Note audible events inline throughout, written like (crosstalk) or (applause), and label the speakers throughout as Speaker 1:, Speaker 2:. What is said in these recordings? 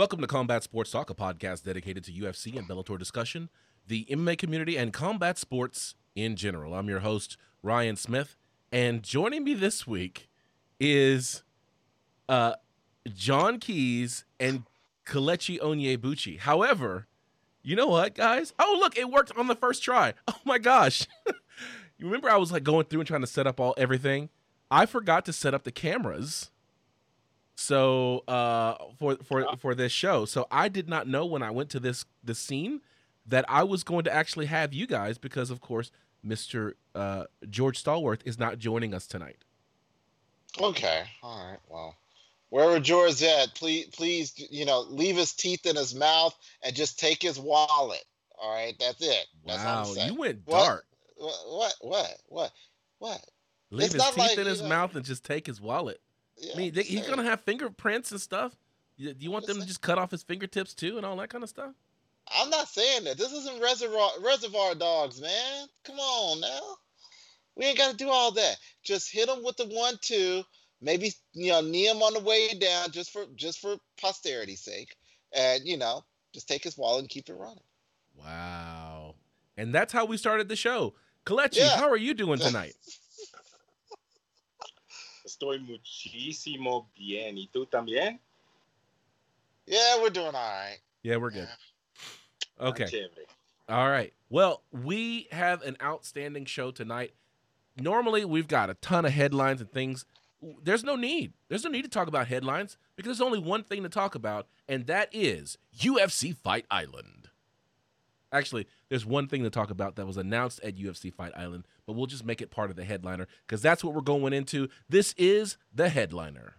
Speaker 1: Welcome to Combat Sports Talk, a podcast dedicated to UFC and Bellator discussion, the MMA community, and combat sports in general. I'm your host, Ryan Smith, and joining me this week is uh, John Keys and Kelechi Onyebuchi. However, you know what, guys? Oh, look, it worked on the first try. (laughs) Oh my gosh. (laughs) you remember I was like going through and trying to set up all everything? I forgot to set up the cameras so uh, for for for this show. So I did not know when I went to this this scene that I was going to actually have you guys because of course Mr. Uh, George Stallworth is not joining us tonight.
Speaker 2: Okay. All right. Well, wherever George at, please please you know leave his teeth in his mouth and just take his wallet. All right. That's it. That's
Speaker 1: wow. You went dark.
Speaker 2: What? What? What? What? What?
Speaker 1: Leave it's his teeth like, in his know, mouth and just take his wallet. Yeah, I mean, they, he's gonna have fingerprints and stuff. You, you want them to just cut off his fingertips too and all that kind of stuff?
Speaker 2: I'm not saying that. This isn't reservoir reservoir dogs, man. Come on now. We ain't got to do all that. Just hit him with the one two. Maybe you know knee him on the way down just for just for posterity's sake, and you know just take his wallet and keep it running.
Speaker 1: Wow. And that's how we started the show. Kelechi, yeah. how are you doing tonight? (laughs)
Speaker 3: Estoy muchísimo bien. ¿Y tú también?
Speaker 2: Yeah, we're doing all right.
Speaker 1: Yeah, we're good. Ah, okay. All right. Well, we have an outstanding show tonight. Normally, we've got a ton of headlines and things. There's no need. There's no need to talk about headlines because there's only one thing to talk about, and that is UFC Fight Island. Actually, there's one thing to talk about that was announced at UFC Fight Island, but we'll just make it part of the headliner because that's what we're going into. This is the headliner.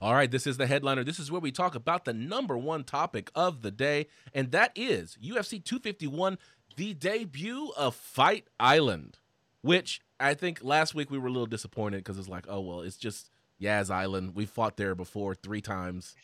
Speaker 1: All right, this is the headliner. This is where we talk about the number one topic of the day, and that is UFC 251, the debut of Fight Island, which I think last week we were a little disappointed because it's like, oh, well, it's just Yas Island. We fought there before three times.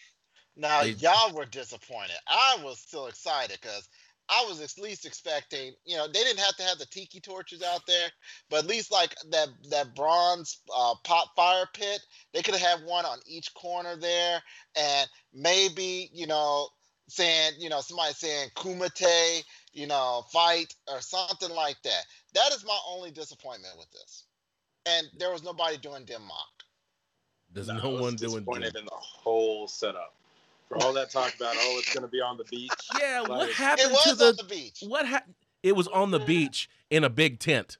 Speaker 2: Now they, y'all were disappointed. I was still excited because I was at least expecting, you know, they didn't have to have the tiki torches out there, but at least like that that bronze uh, pot fire pit, they could have had one on each corner there, and maybe you know saying, you know, somebody saying Kumite, you know, fight or something like that. That is my only disappointment with this, and there was nobody doing Denmark.
Speaker 1: There's no, no one doing
Speaker 3: disappointed in the whole setup. For all that talk about, oh, it's going to be on the beach. (laughs)
Speaker 1: Yeah, like, what happened to the,
Speaker 2: the, beach?
Speaker 1: What happened? It was on the beach in a big tent.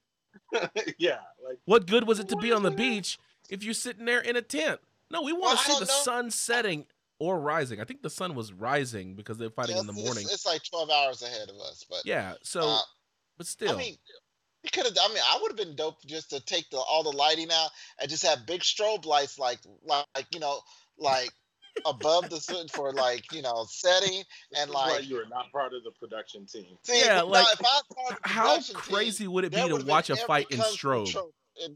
Speaker 1: (laughs)
Speaker 3: yeah, like
Speaker 1: what good was it to be on the beach if you're sitting there in a tent? No, we want well, to see the know. sun setting or rising. I think the sun was rising because they're fighting yeah, in the morning.
Speaker 2: It's, it's, like 12 hours ahead of us, but
Speaker 1: yeah. So, uh, but still,
Speaker 2: I mean, it could have. I mean, I would have been dope just to take the all the lighting out and just have big strobe lights, like like you know, like above the for like you know setting and like
Speaker 3: you are not part of the production team.
Speaker 1: See, yeah, like how crazy team, would it be to watch a fight in strobe?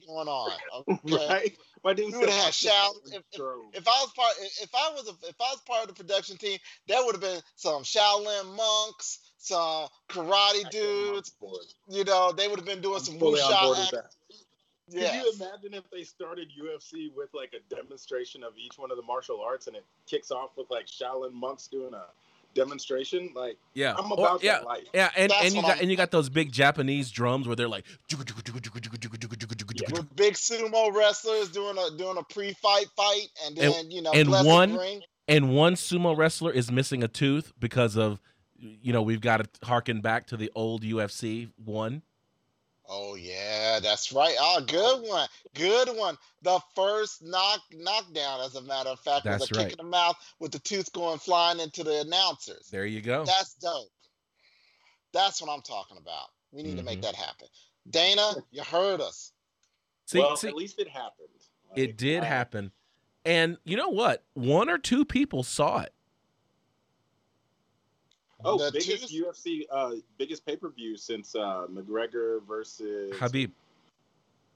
Speaker 2: Going on, (laughs)
Speaker 3: okay? right? Why didn't
Speaker 2: you have Shao? If, if, if, I was part, if I was a, if I was part of the production team, there would have been some Shaolin monks, some karate dudes. You know, they would have been doing I'm some wuxia.
Speaker 3: Yes. Could you imagine if they started UFC with like a demonstration of each one of the martial arts and it kicks off with like Shaolin monks doing a demonstration? Like,
Speaker 1: yeah,
Speaker 3: I'm about
Speaker 1: or, yeah,
Speaker 3: life.
Speaker 1: Yeah, and, and you got I'm... and you got those big Japanese drums where they're like
Speaker 2: with (laughs) big sumo wrestlers doing a doing a pre-fight fight, and then
Speaker 1: and,
Speaker 2: you know,
Speaker 1: and one ring. and one sumo wrestler is missing a tooth because of you know we've got to harken back to the old UFC one.
Speaker 2: Oh yeah, that's right. Oh, good one, good one. The first knock knockdown, as a matter of fact,
Speaker 1: that's
Speaker 2: was a
Speaker 1: right.
Speaker 2: kick in the mouth with the tooth going flying into the announcers.
Speaker 1: There you go.
Speaker 2: That's dope. That's what I'm talking about. We need mm-hmm. to make mm-hmm. that happen. Dana, you heard us.
Speaker 3: See, well, see, at least it happened.
Speaker 1: Like, it did uh, happen, and you know what? One or two people saw it.
Speaker 3: Oh, the biggest two... UFC, uh, biggest pay per view since uh, McGregor versus
Speaker 1: Khabib.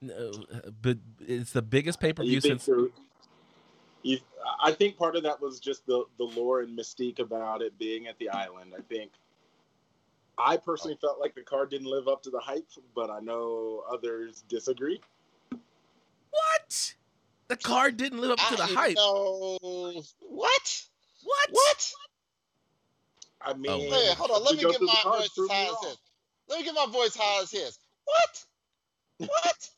Speaker 1: No, but it's the biggest pay per view since.
Speaker 3: You, I think part of that was just the the lore and mystique about it being at the island. I think I personally felt like the card didn't live up to the hype, but I know others disagree.
Speaker 1: What? The card didn't live up to the
Speaker 2: I,
Speaker 1: hype.
Speaker 2: Know, what?
Speaker 1: What?
Speaker 2: What?
Speaker 3: I mean,
Speaker 2: oh. Wait, hold on. Let me get my voice as high as his. Let me get my voice high as his. What? What?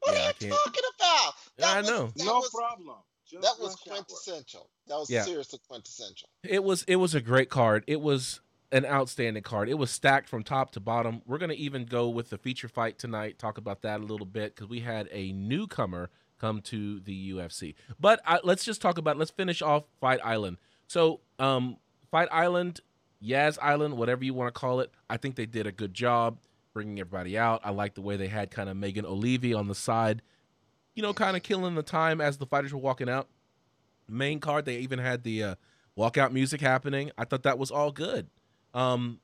Speaker 2: What yeah, are you talking about?
Speaker 1: That I was, know.
Speaker 3: No was, problem.
Speaker 2: Just that was quintessential. That was yeah. seriously quintessential.
Speaker 1: It was. It was a great card. It was an outstanding card. It was stacked from top to bottom. We're gonna even go with the feature fight tonight. Talk about that a little bit because we had a newcomer come to the UFC. But uh, let's just talk about. Let's finish off Fight Island. So, um, Fight Island, Yas Island, whatever you want to call it. I think they did a good job bringing everybody out. I like the way they had kind of Megan Olivi on the side, you know, kind of killing the time as the fighters were walking out. Main card, they even had the uh, walkout music happening. I thought that was all good. Um,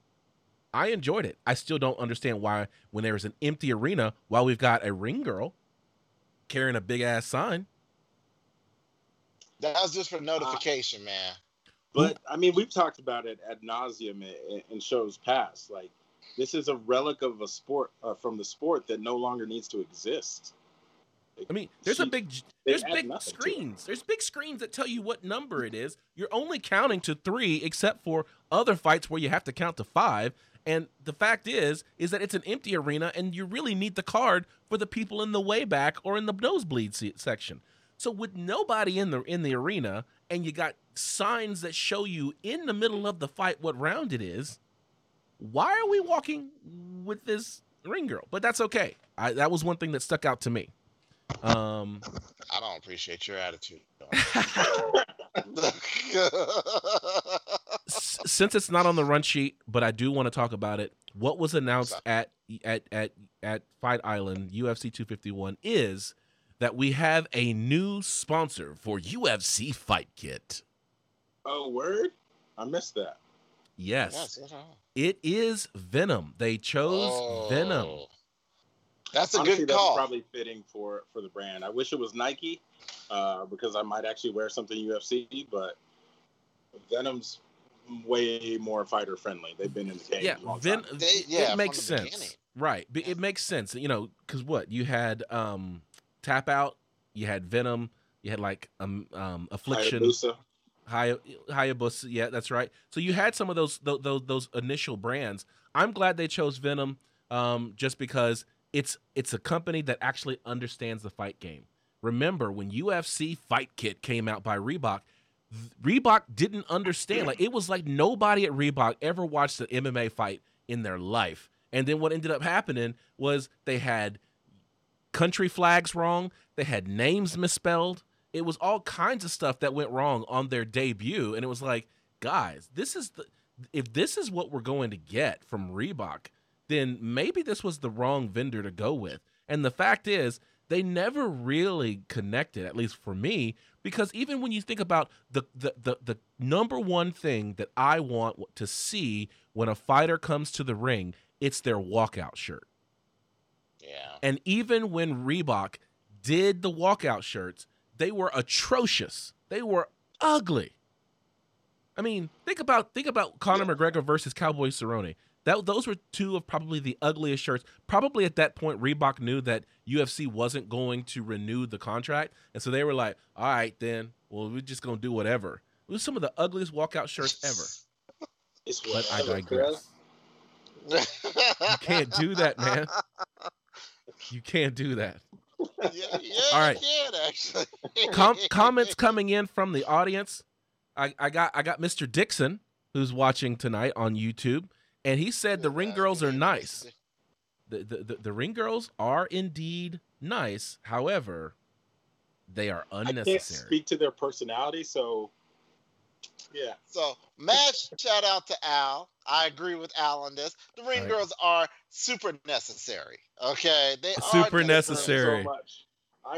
Speaker 1: I enjoyed it. I still don't understand why, when there is an empty arena, while we've got a ring girl carrying a big ass sign.
Speaker 2: That was just for notification, uh, man.
Speaker 3: But I mean, we've talked about it ad nauseum in, in shows past. Like this is a relic of a sport uh, from the sport that no longer needs to exist.
Speaker 1: I mean, there's a big there's big screens. There's big screens that tell you what number it is. You're only counting to 3 except for other fights where you have to count to 5. And the fact is is that it's an empty arena and you really need the card for the people in the way back or in the nosebleed section. So with nobody in the in the arena and you got signs that show you in the middle of the fight what round it is, why are we walking with this ring girl? But that's okay. I, that was one thing that stuck out to me. Um, (laughs)
Speaker 2: I don't appreciate your attitude. (laughs)
Speaker 1: Since it's not on the run sheet, but I do want to talk about it. What was announced at at at at Fight Island UFC 251 is that we have a new sponsor for UFC Fight Kit.
Speaker 3: Oh, word! I missed that.
Speaker 1: Yes. yes it is Venum. They chose oh, Venum.
Speaker 2: That's a Honestly, good call.
Speaker 3: That's probably fitting for for the brand. I wish it was Nike, uh, because I might actually wear something UFC, but Venum's way more fighter friendly. They've been in the game.
Speaker 1: Yeah, Ven- they, yeah, it makes sense. Beginning. Right, it makes sense. You know, because what you had um, tap out, you had Venum, you had like um, um affliction. Hayabusa. Hay- Hayabusa. Yeah, that's right. So you had some of those those those initial brands. I'm glad they chose Venum um, just because it's it's a company that actually understands the fight game. Remember when UFC Fight Kit came out by Reebok, Reebok didn't understand. Like it was like nobody at Reebok ever watched an MMA fight in their life. And then what ended up happening was they had country flags wrong, they had names misspelled, it was all kinds of stuff that went wrong on their debut and it was like guys this is the if this is what we're going to get from reebok then maybe this was the wrong vendor to go with and the fact is they never really connected at least for me because even when you think about the the the, the number one thing that i want to see when a fighter comes to the ring it's their walkout shirt
Speaker 2: yeah
Speaker 1: and even when reebok did the walkout shirts they were atrocious. They were ugly. I mean, think about think about Conor. McGregor versus Cowboy Cerrone. That those were two of probably the ugliest shirts. Probably at that point, Reebok knew that UFC wasn't going to renew the contract, and so they were like, "All right, then. Well, we're just gonna do whatever." It was some of the ugliest walkout shirts ever. (laughs)
Speaker 3: It's but
Speaker 1: I digress. you can't do that, man. (laughs) You can't do that
Speaker 2: yeah, yeah, All right. Can, actually.
Speaker 1: Com- (laughs) comments coming in from the audience. I, I got I got Mr. Dixon who's watching tonight on YouTube, and he said the ring girls are nice. The, the, the, the ring girls are indeed nice. However, they are unnecessary. I can't
Speaker 3: speak to their personality, so yeah.
Speaker 2: So, match shout out to Al. I agree with Al on this. The ring right. girls are super necessary. Okay, they are
Speaker 1: super necessary.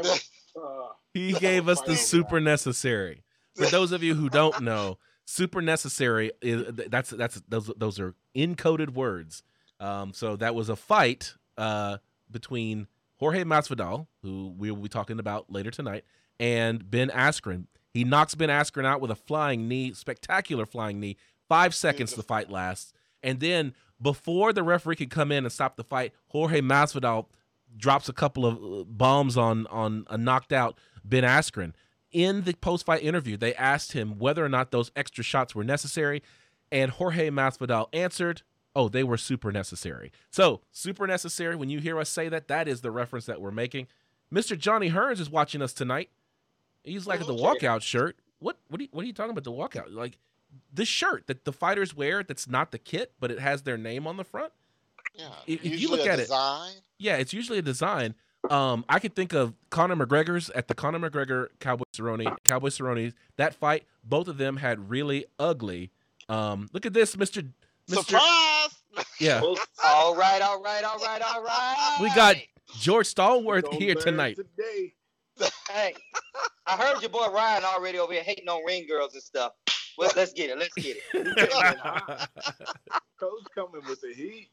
Speaker 3: So (laughs) uh,
Speaker 1: he gave us the super necessary. For those of you who don't know, (laughs) super necessary that's that's those those are encoded words. Um, so that was a fight uh, between Jorge Masvidal, who we will be talking about later tonight, and Ben Askren. He knocks Ben Askren out with a flying knee, spectacular flying knee. Five seconds the fight lasts. And then before the referee could come in and stop the fight, Jorge Masvidal drops a couple of uh, bombs on on a knocked out Ben Askren. In the post fight interview, they asked him whether or not those extra shots were necessary, and Jorge Masvidal answered, "Oh, they were super necessary." So, super necessary. When you hear us say that, that is the reference that we're making. Mr. Johnny Hearns is watching us tonight. He's like the walkout shirt. What what are you, what are you talking about the walkout? Like the shirt that the fighters wear that's not the kit, but it has their name on the front.
Speaker 2: Yeah.
Speaker 1: If- you look at it- Yeah, it's usually a design. Um, I could think of Conor McGregor's at the Conor McGregor Cowboy Cerrone Cowboy Cerrone that fight. Both of them had really ugly. Um, look at this, Mister. Mister.
Speaker 2: Surprise!
Speaker 1: Yeah, (laughs)
Speaker 4: All right, all right, all right, all right.
Speaker 1: we got George Stallworth
Speaker 3: don't
Speaker 1: here tonight.
Speaker 3: Today.
Speaker 4: Hey, I heard your boy Ryan already over here hating on ring girls and stuff. Well, let's get it. Let's get it. (laughs)
Speaker 3: Coach coming with the heat.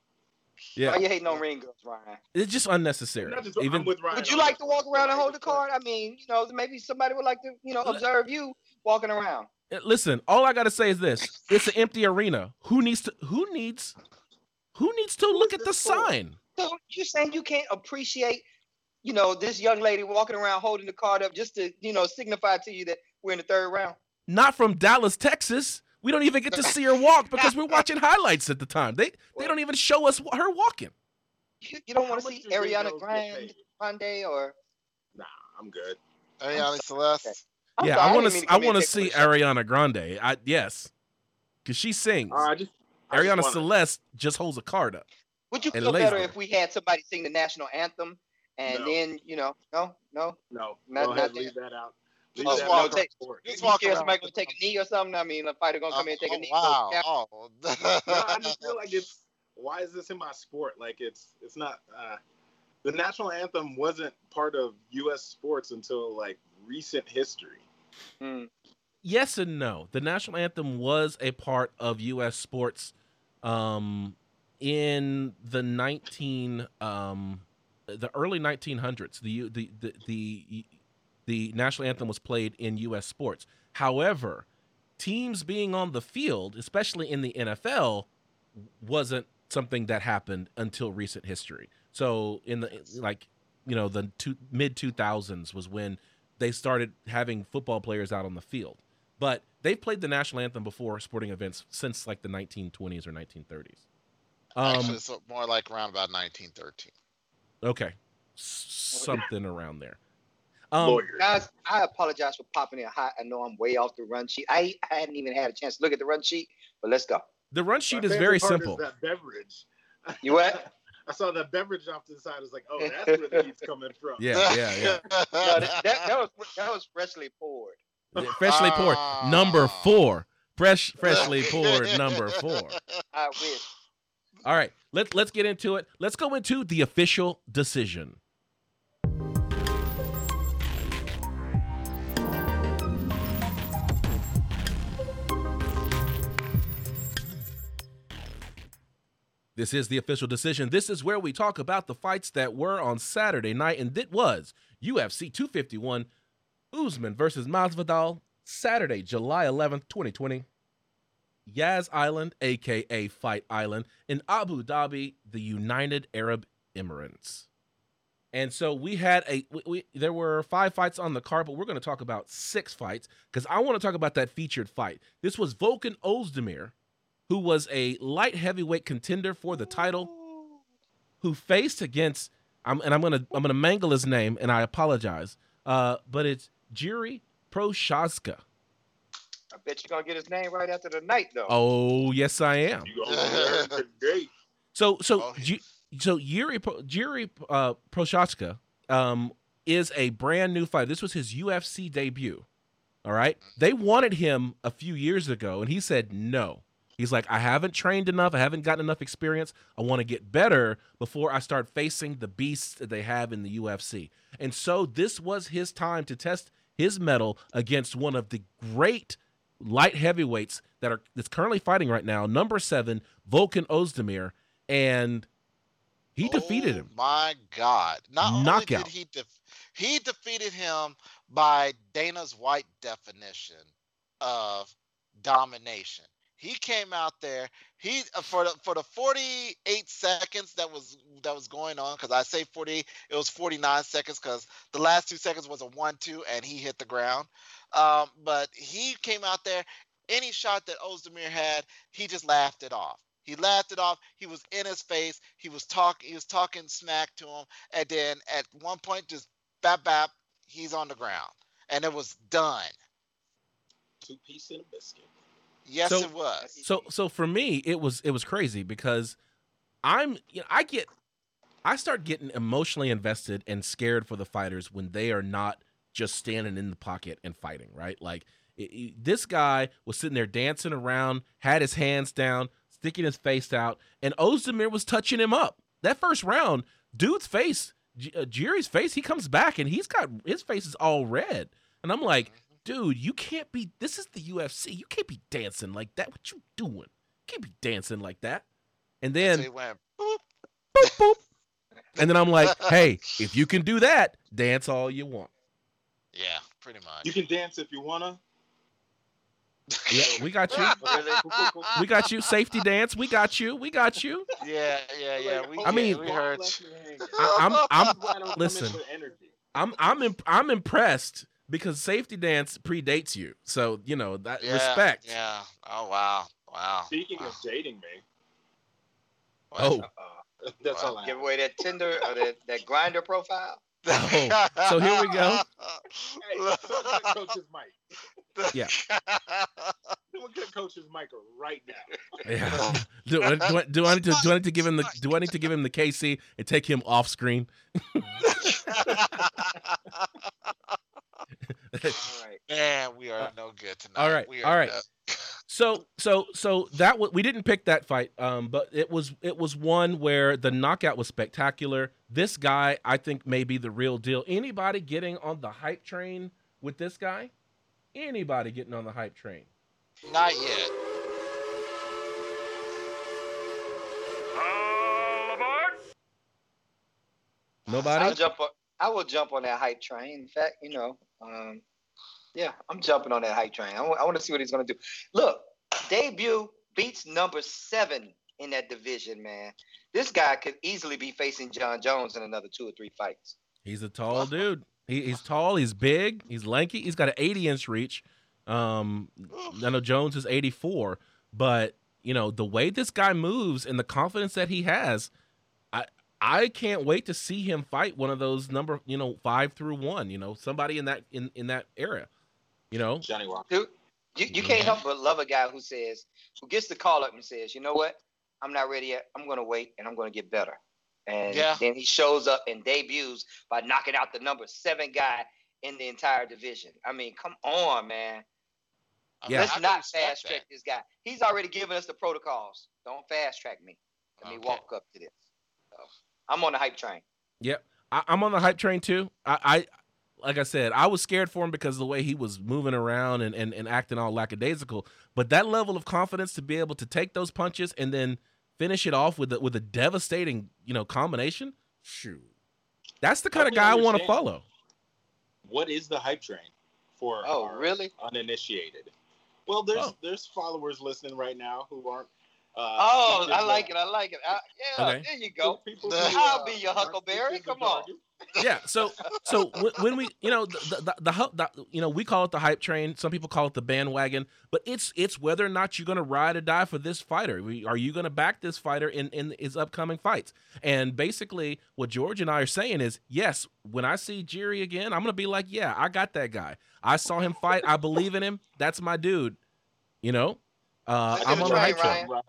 Speaker 1: Yeah,
Speaker 4: Why you hating on ring girls, Ryan?
Speaker 1: it's just unnecessary.
Speaker 3: Just,
Speaker 1: Even
Speaker 3: I'm with Ryan.
Speaker 4: Would you like to walk around and hold the card? I mean, you know, maybe somebody would like to, you know, observe you walking around.
Speaker 1: Uh, listen, all I gotta say is this: it's an empty arena. Who needs to? Who needs? Who needs to look at the sign?
Speaker 4: So you're saying you can't appreciate, you know, this young lady walking around holding the card up just to, you know, signify to you that we're in the third round?
Speaker 1: Not from Dallas, Texas. We don't even get to see her (laughs) walk because we're watching highlights at the time. They they don't even show us her walking.
Speaker 4: You, you don't want to see Ariana Grande. Grande, or
Speaker 3: Nah, I'm good.
Speaker 2: Ariana Celeste.
Speaker 4: I'm
Speaker 1: yeah,
Speaker 4: sorry,
Speaker 1: I want to.
Speaker 4: mean
Speaker 1: I want to see Ariana Grande. I yes, because she sings.
Speaker 3: Uh, I just, I just
Speaker 1: Ariana
Speaker 3: wanna-
Speaker 1: Celeste just holds a card up.
Speaker 4: Would you feel better
Speaker 1: there.
Speaker 4: if we had somebody sing the national anthem and
Speaker 3: No.
Speaker 4: then, you know, no, no?
Speaker 3: No,
Speaker 4: Not-
Speaker 3: go
Speaker 4: not
Speaker 3: ahead,
Speaker 4: that.
Speaker 3: leave that out. Leave
Speaker 2: Just
Speaker 3: that
Speaker 2: walk
Speaker 3: out.
Speaker 4: around.
Speaker 3: Sport.
Speaker 2: Just
Speaker 4: You
Speaker 2: walk
Speaker 4: scared
Speaker 2: around
Speaker 4: somebody gonna take a knee or something? I mean, a fighter gonna come in and take a
Speaker 2: Oh,
Speaker 4: knee.
Speaker 2: wow. Oh.
Speaker 3: no, I just feel like it's why is this in my sport? Like it's it's not. Uh, the national anthem wasn't part of U.S. sports until like recent history.
Speaker 4: Mm.
Speaker 1: Yes and no. The national anthem was a part of U.S. sports um, in the nineteen um, the early nineteen hundreds. The, the the the the national anthem was played in U.S. sports. However, teams being on the field, especially in the NFL, wasn't something that happened until recent history. So in the like you know the two, mid two thousands was when they started having football players out on the field. But they've played the national anthem before sporting events since like the 1920s or 1930s. Um,
Speaker 2: Actually, it's more like around about 1913.
Speaker 1: okay, something around there. Um,
Speaker 3: Lawyers.
Speaker 4: Guys, I apologize for popping in hot. I know I'm way off the run sheet. I, I hadn't even had a chance to look at the run sheet, but let's go.
Speaker 1: the run
Speaker 3: My
Speaker 1: sheet is very
Speaker 3: part
Speaker 1: simple.
Speaker 3: that beverage.
Speaker 4: You what? (laughs)
Speaker 3: I saw that beverage off to the side. I was like, oh, (laughs) that's where the heat's coming from.
Speaker 1: Yeah, yeah, yeah. (laughs)
Speaker 4: No, that, that, that was that was freshly poured.
Speaker 1: Freshly poured, number
Speaker 2: Ah.
Speaker 1: four. Fresh, freshly poured, number four.
Speaker 4: I wish.
Speaker 1: All right, let's let's get into it. Let's go into the official decision. This is the official decision. This is where we talk about the fights that were on Saturday night, and it was UFC 251 Usman versus Masvidal, Saturday, July 11th, 2020. Yas Island, aka Fight Island, in Abu Dhabi, the United Arab Emirates. And so we had a we, we there were five fights on the card, but we're going to talk about six fights because I want to talk about that featured fight. This was Volkan Ozdemir, who was a light heavyweight contender for the title, who faced against I'm and I'm gonna I'm gonna mangle his name and I apologize, uh, but it's Jiri Prochazka.
Speaker 4: I bet you're gonna get his name right after the night, though.
Speaker 1: Oh yes, I am.
Speaker 3: You go there today. (laughs)
Speaker 1: So so
Speaker 2: Oh,
Speaker 1: Ju- so Yuri Pro- Yuri uh, Prochazka um is a brand new fighter. This was his UFC debut. All right, they wanted him a few years ago, and he said no. He's like, I haven't trained enough. I haven't gotten enough experience. I want to get better before I start facing the beasts that they have in the UFC. And so this was his time to test his mettle against one of the great light heavyweights that are that's currently fighting right now, number seven, Volkan Ozdemir, and he oh defeated
Speaker 2: Oh
Speaker 1: him.
Speaker 2: My God! Not only
Speaker 1: Knockout.
Speaker 2: did he def- he defeated him by Dana's white definition of domination. He came out there. He uh, for the for the 48 seconds that was that was going on because I say 40, it was 49 seconds because the last two seconds was a one-two and he hit the ground. Um, but he came out there. Any shot that Ozdemir had, he just laughed it off. He laughed it off. He was in his face. He was talking. He was talking smack to him, and then at one point, just bap bap, he's on the ground, and it was done.
Speaker 3: Two piece in a biscuit.
Speaker 2: Yes,
Speaker 1: So-
Speaker 2: it was.
Speaker 1: So so for me, it was it was crazy because I'm you know, I get I start getting emotionally invested and scared for the fighters when they are not just standing in the pocket and fighting, right? Like it, it- this guy was sitting there dancing around, had his hands down, sticking his face out, and Ozdemir was touching him up. That first round, dude's face, uh, Jerry's face, he comes back and he's got his face is all red, and I'm like, dude, you can't be. This is the UFC. You can't be dancing like that. What you doing? You can't be dancing like that. And
Speaker 2: So
Speaker 1: then
Speaker 2: he went boop.
Speaker 1: boop boop. And then I'm like, (laughs) hey, if you can do that, dance all you want.
Speaker 2: Yeah, pretty much.
Speaker 3: You can dance if you wanna.
Speaker 1: Yeah, (laughs) we got you. We got you. Safety dance. We got you. We got you.
Speaker 2: yeah, yeah, yeah. We,
Speaker 1: I mean-
Speaker 2: we heard.
Speaker 1: I- I'm (laughs) I'm
Speaker 3: I don't come in
Speaker 1: listen. I'm I'm imp- I'm impressed because safety dance predates you. So you know that
Speaker 2: Yeah,
Speaker 1: respect.
Speaker 2: Yeah. Oh wow, wow.
Speaker 3: Speaking
Speaker 2: wow.
Speaker 3: of dating me,
Speaker 1: Oh,
Speaker 3: uh, that's all I
Speaker 4: Give
Speaker 3: have.
Speaker 4: away that Tinder or that, that Grindr profile. (laughs)
Speaker 1: Oh, so here we go.
Speaker 3: Hey, coach's mic.
Speaker 1: Yeah.
Speaker 3: Someone get coach's mic right now.
Speaker 1: yeah. (laughs) (laughs) Do, do, do I need to do I need to give him the do I need to give him the KC and take him off screen?
Speaker 4: All right.
Speaker 2: Man, we are no good tonight.
Speaker 1: all right,
Speaker 2: We are
Speaker 1: right.
Speaker 2: no- (laughs)
Speaker 1: So so so that w- we didn't pick that fight, um, but it was it was one where the knockout was spectacular. This guy, I think, may be the real deal. Anybody getting on the hype train with this guy? Anybody getting on the hype train?
Speaker 2: Not yet.
Speaker 1: Nobody.
Speaker 4: I'll jump on. I will jump on that hype train. In fact, you know, um, yeah, I'm jumping on that hype train. I want to see what he's gonna do. Look, debut beats number seven in that division, man. This guy could easily be facing Jon Jones in another two or three fights.
Speaker 1: He's a tall dude. He, he's tall. He's big. He's lanky. He's got an 80 inch reach. Um, I know Jones is 84, but you know the way this guy moves and the confidence that he has, I I can't wait to see him fight one of those number you know five through one. You know somebody in that in in that area. You know,
Speaker 3: Johnny Walker.
Speaker 4: Dude, you, you can't mm-hmm. help but love a guy who says, who gets the call up and says, you know what? I'm not ready yet. I'm going to wait and I'm going to get better. And
Speaker 2: Yeah.
Speaker 4: then he shows up and debuts by knocking out the number seven guy in the entire division. I mean, come on, man.
Speaker 1: Yeah.
Speaker 2: mean,
Speaker 4: Let's
Speaker 2: can
Speaker 4: not
Speaker 2: respect
Speaker 4: fast
Speaker 2: that.
Speaker 4: track this guy. He's already given us the protocols. Don't fast track me. Let me walk up to this. So, I'm on the hype train.
Speaker 1: Yep. I, I'm on the hype train too. I, I like I said, I was scared for him because of the way he was moving around and, and, and acting all lackadaisical. But that level of confidence to be able to take those punches and then finish it off with a, with a devastating, you know, combination. Shoot, that's the kind
Speaker 3: Help
Speaker 1: of guy I want to follow.
Speaker 3: What is the hype train for
Speaker 4: Oh,
Speaker 3: our
Speaker 4: really?
Speaker 3: uninitiated? Well, there's
Speaker 1: Oh.
Speaker 3: there's followers listening right now who aren't. Uh,
Speaker 4: Oh, I like it. I like it. I, yeah,
Speaker 1: Okay.
Speaker 4: there you go.
Speaker 3: people
Speaker 2: The-
Speaker 4: I'll
Speaker 3: uh,
Speaker 4: be your Huckleberry. Come on. (laughs)
Speaker 1: yeah. So so when, when we you know the the, the, hu- the you know we call it the hype train. Some people call it the bandwagon. But it's it's whether or not you're going to ride or die for this fighter. We, are you going to back this fighter in in his upcoming fights? And basically, what George and I are saying is, yes, when I see Jerry again, I'm going to be like, yeah, I got that guy. I saw him fight. I believe in him. That's my dude. You know, uh, I'm on
Speaker 4: the
Speaker 1: the
Speaker 4: train,
Speaker 1: hype train.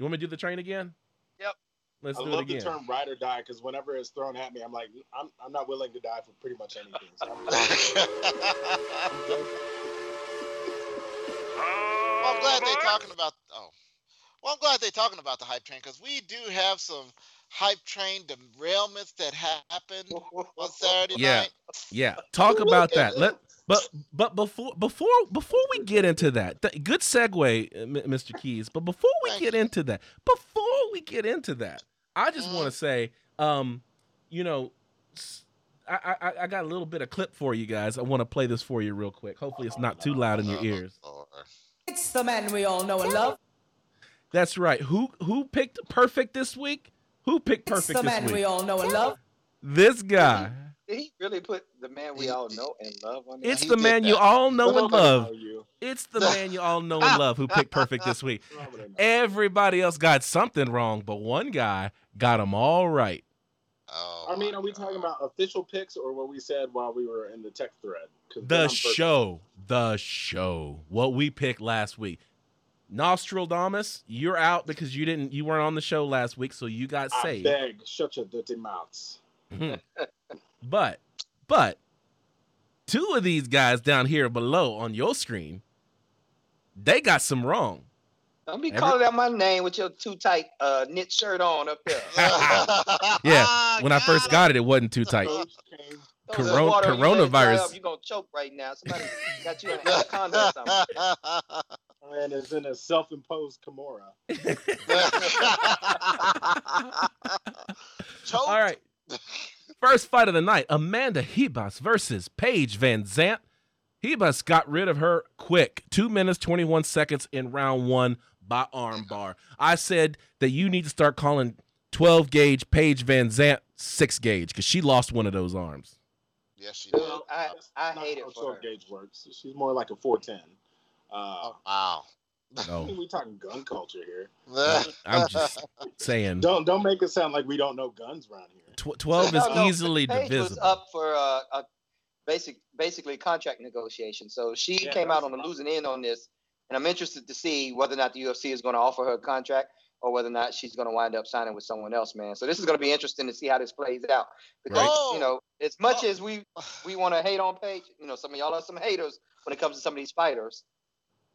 Speaker 4: Ryan.
Speaker 1: You want me to do the train again?
Speaker 4: Yep.
Speaker 1: Let's
Speaker 3: I
Speaker 1: do
Speaker 3: love
Speaker 1: it
Speaker 3: the
Speaker 1: again.
Speaker 3: term ride or die because whenever it's thrown at me, I'm like, I'm, I'm not willing to die for pretty much anything. So I'm, I'm. (laughs)
Speaker 2: Well, I'm glad they're talking about. Oh, well, I'm glad they're talking about the hype train because we do have some hype train derailments that happened (laughs) on Saturday
Speaker 1: Yeah.
Speaker 2: night.
Speaker 1: Yeah, talk about that. Let but but before before before we get into that, th- good segue, uh, M- Mr. Keys. But before we get into that, before we get into that, I just
Speaker 2: Mhm.
Speaker 1: want to say, um, you know, I I got a little bit of clip for you guys. I want to play this for you real quick. Hopefully, it's not too loud in your ears.
Speaker 5: It's the man we all know and love.
Speaker 1: That's right. Who who picked perfect this week? Who picked
Speaker 5: It's
Speaker 1: perfect
Speaker 5: the
Speaker 1: this
Speaker 5: man
Speaker 1: week?
Speaker 5: we all know and love.
Speaker 1: This guy.
Speaker 4: Did he really put the man we all know and love on there?
Speaker 1: It's the
Speaker 2: did
Speaker 1: man you all know and love. It's the man you all know and love who picked perfect this week. (laughs) Everybody else got something wrong, but one guy got them all right.
Speaker 2: Oh,
Speaker 3: I mean, are we
Speaker 2: God.
Speaker 3: talking about official picks or what we said while we were in the text thread?
Speaker 1: The show, the show, what we picked last week. Nostradamus, you're out because you didn't, you weren't on the show last week, so you got
Speaker 3: I
Speaker 1: saved.
Speaker 3: beg, shut your dirty mouths. Hmm. (laughs)
Speaker 1: but, but, two of these guys down here below on your screen, they got some wrong.
Speaker 4: Don't be
Speaker 1: Every-
Speaker 4: calling out my name with your too tight uh, knit shirt on up there. (laughs) (laughs)
Speaker 1: Yeah, When I first (laughs) got it, it wasn't too tight.
Speaker 3: Coach came.
Speaker 1: Coron-
Speaker 4: water you, let it dry
Speaker 1: coronavirus.
Speaker 4: up, You gonna choke right now. Somebody got you an anaconda or something.
Speaker 3: And is in a self-imposed Kimura.
Speaker 2: Choke.
Speaker 1: All right. First fight of the night Amanda Ribas versus Paige Van Zant. Ribas got rid of her quick. Two minutes, 21 seconds in round one by armbar. I said that you need to start calling 12 gauge Paige Van Zant six gauge because she lost one of those arms.
Speaker 2: Yes, she did.
Speaker 4: Well, I- I hate it
Speaker 3: how
Speaker 4: for
Speaker 3: 12
Speaker 4: her.
Speaker 3: gauge works. She's more like a 410. Uh,
Speaker 2: Oh, wow.
Speaker 3: I
Speaker 1: No, (laughs)
Speaker 3: we talking gun culture here. (laughs)
Speaker 1: I'm just saying
Speaker 3: Don't don't make it sound like we don't know guns around here.
Speaker 1: tw- 12 is
Speaker 4: No, no,
Speaker 1: easily
Speaker 4: Paige was
Speaker 1: divisible.
Speaker 4: up for uh, a basic, basically contract negotiation. So she
Speaker 3: Yeah,
Speaker 4: came out on the losing end on this, and I'm interested to see whether or not the UFC is going to offer her a contract or whether or not she's going to wind up signing with someone else, man. So this is going to be interesting to see how this plays out because
Speaker 2: Right.
Speaker 4: you know, as much
Speaker 2: Oh.
Speaker 4: as we we want to hate on Paige, you know, some of y'all are some haters when it comes to some of these fighters.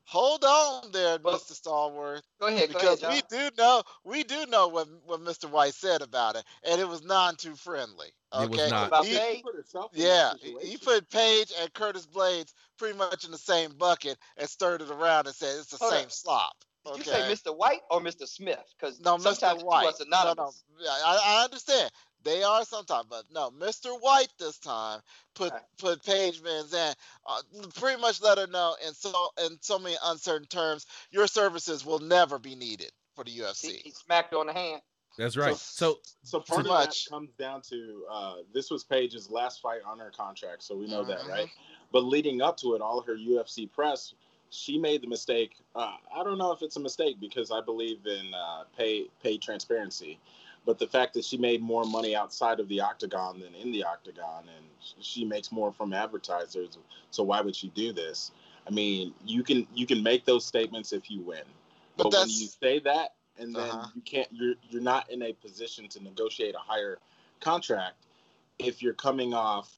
Speaker 2: Hold on there,
Speaker 4: Well-
Speaker 2: Mr. Stallworth.
Speaker 4: Go ahead, go
Speaker 2: because
Speaker 4: ahead,
Speaker 2: we do know we do know what what Mr. White said about it, and it was non too friendly.
Speaker 1: Okay, It was
Speaker 2: Okay,
Speaker 1: not.
Speaker 4: About
Speaker 2: He-
Speaker 4: Paige?
Speaker 3: put herself in
Speaker 2: yeah,
Speaker 3: that
Speaker 2: he- he put Paige and Curtis Blaydes pretty much in the same bucket and stirred it around and said it's the
Speaker 4: Hold
Speaker 2: same
Speaker 4: up.
Speaker 2: slop.
Speaker 4: Did you say Mr. White or Mr. Smith? Because
Speaker 2: No,
Speaker 4: sometimes
Speaker 2: Mr.
Speaker 4: the two
Speaker 2: White.
Speaker 4: are synonymous.
Speaker 2: No, no, yeah, I, I understand. They are sometimes, but no, Mr. White this time put
Speaker 4: Okay.
Speaker 2: put Paige Van Zant, uh, pretty much let her know in so in so many uncertain terms, your services will never be needed for the UFC.
Speaker 4: he smacked her on the hand.
Speaker 1: That's right. So,
Speaker 3: So part
Speaker 2: Pretty
Speaker 3: of
Speaker 2: much.
Speaker 3: that comes down to uh, this was Paige's last fight on her contract, so we know that,
Speaker 2: Mhm.
Speaker 3: right? But leading up to it, all her UFC press, she made the mistake. Uh, I don't know if it's a mistake because I believe in uh, pay pay transparency, but the fact that she made more money outside of the octagon than in the octagon, and she makes more from advertisers, so why would she do this? I mean, you can you can make those statements if you win,
Speaker 2: But
Speaker 3: but, when you say that and then
Speaker 2: Uh-huh.
Speaker 3: you can't you're you're not in a position to negotiate a higher contract if you're coming off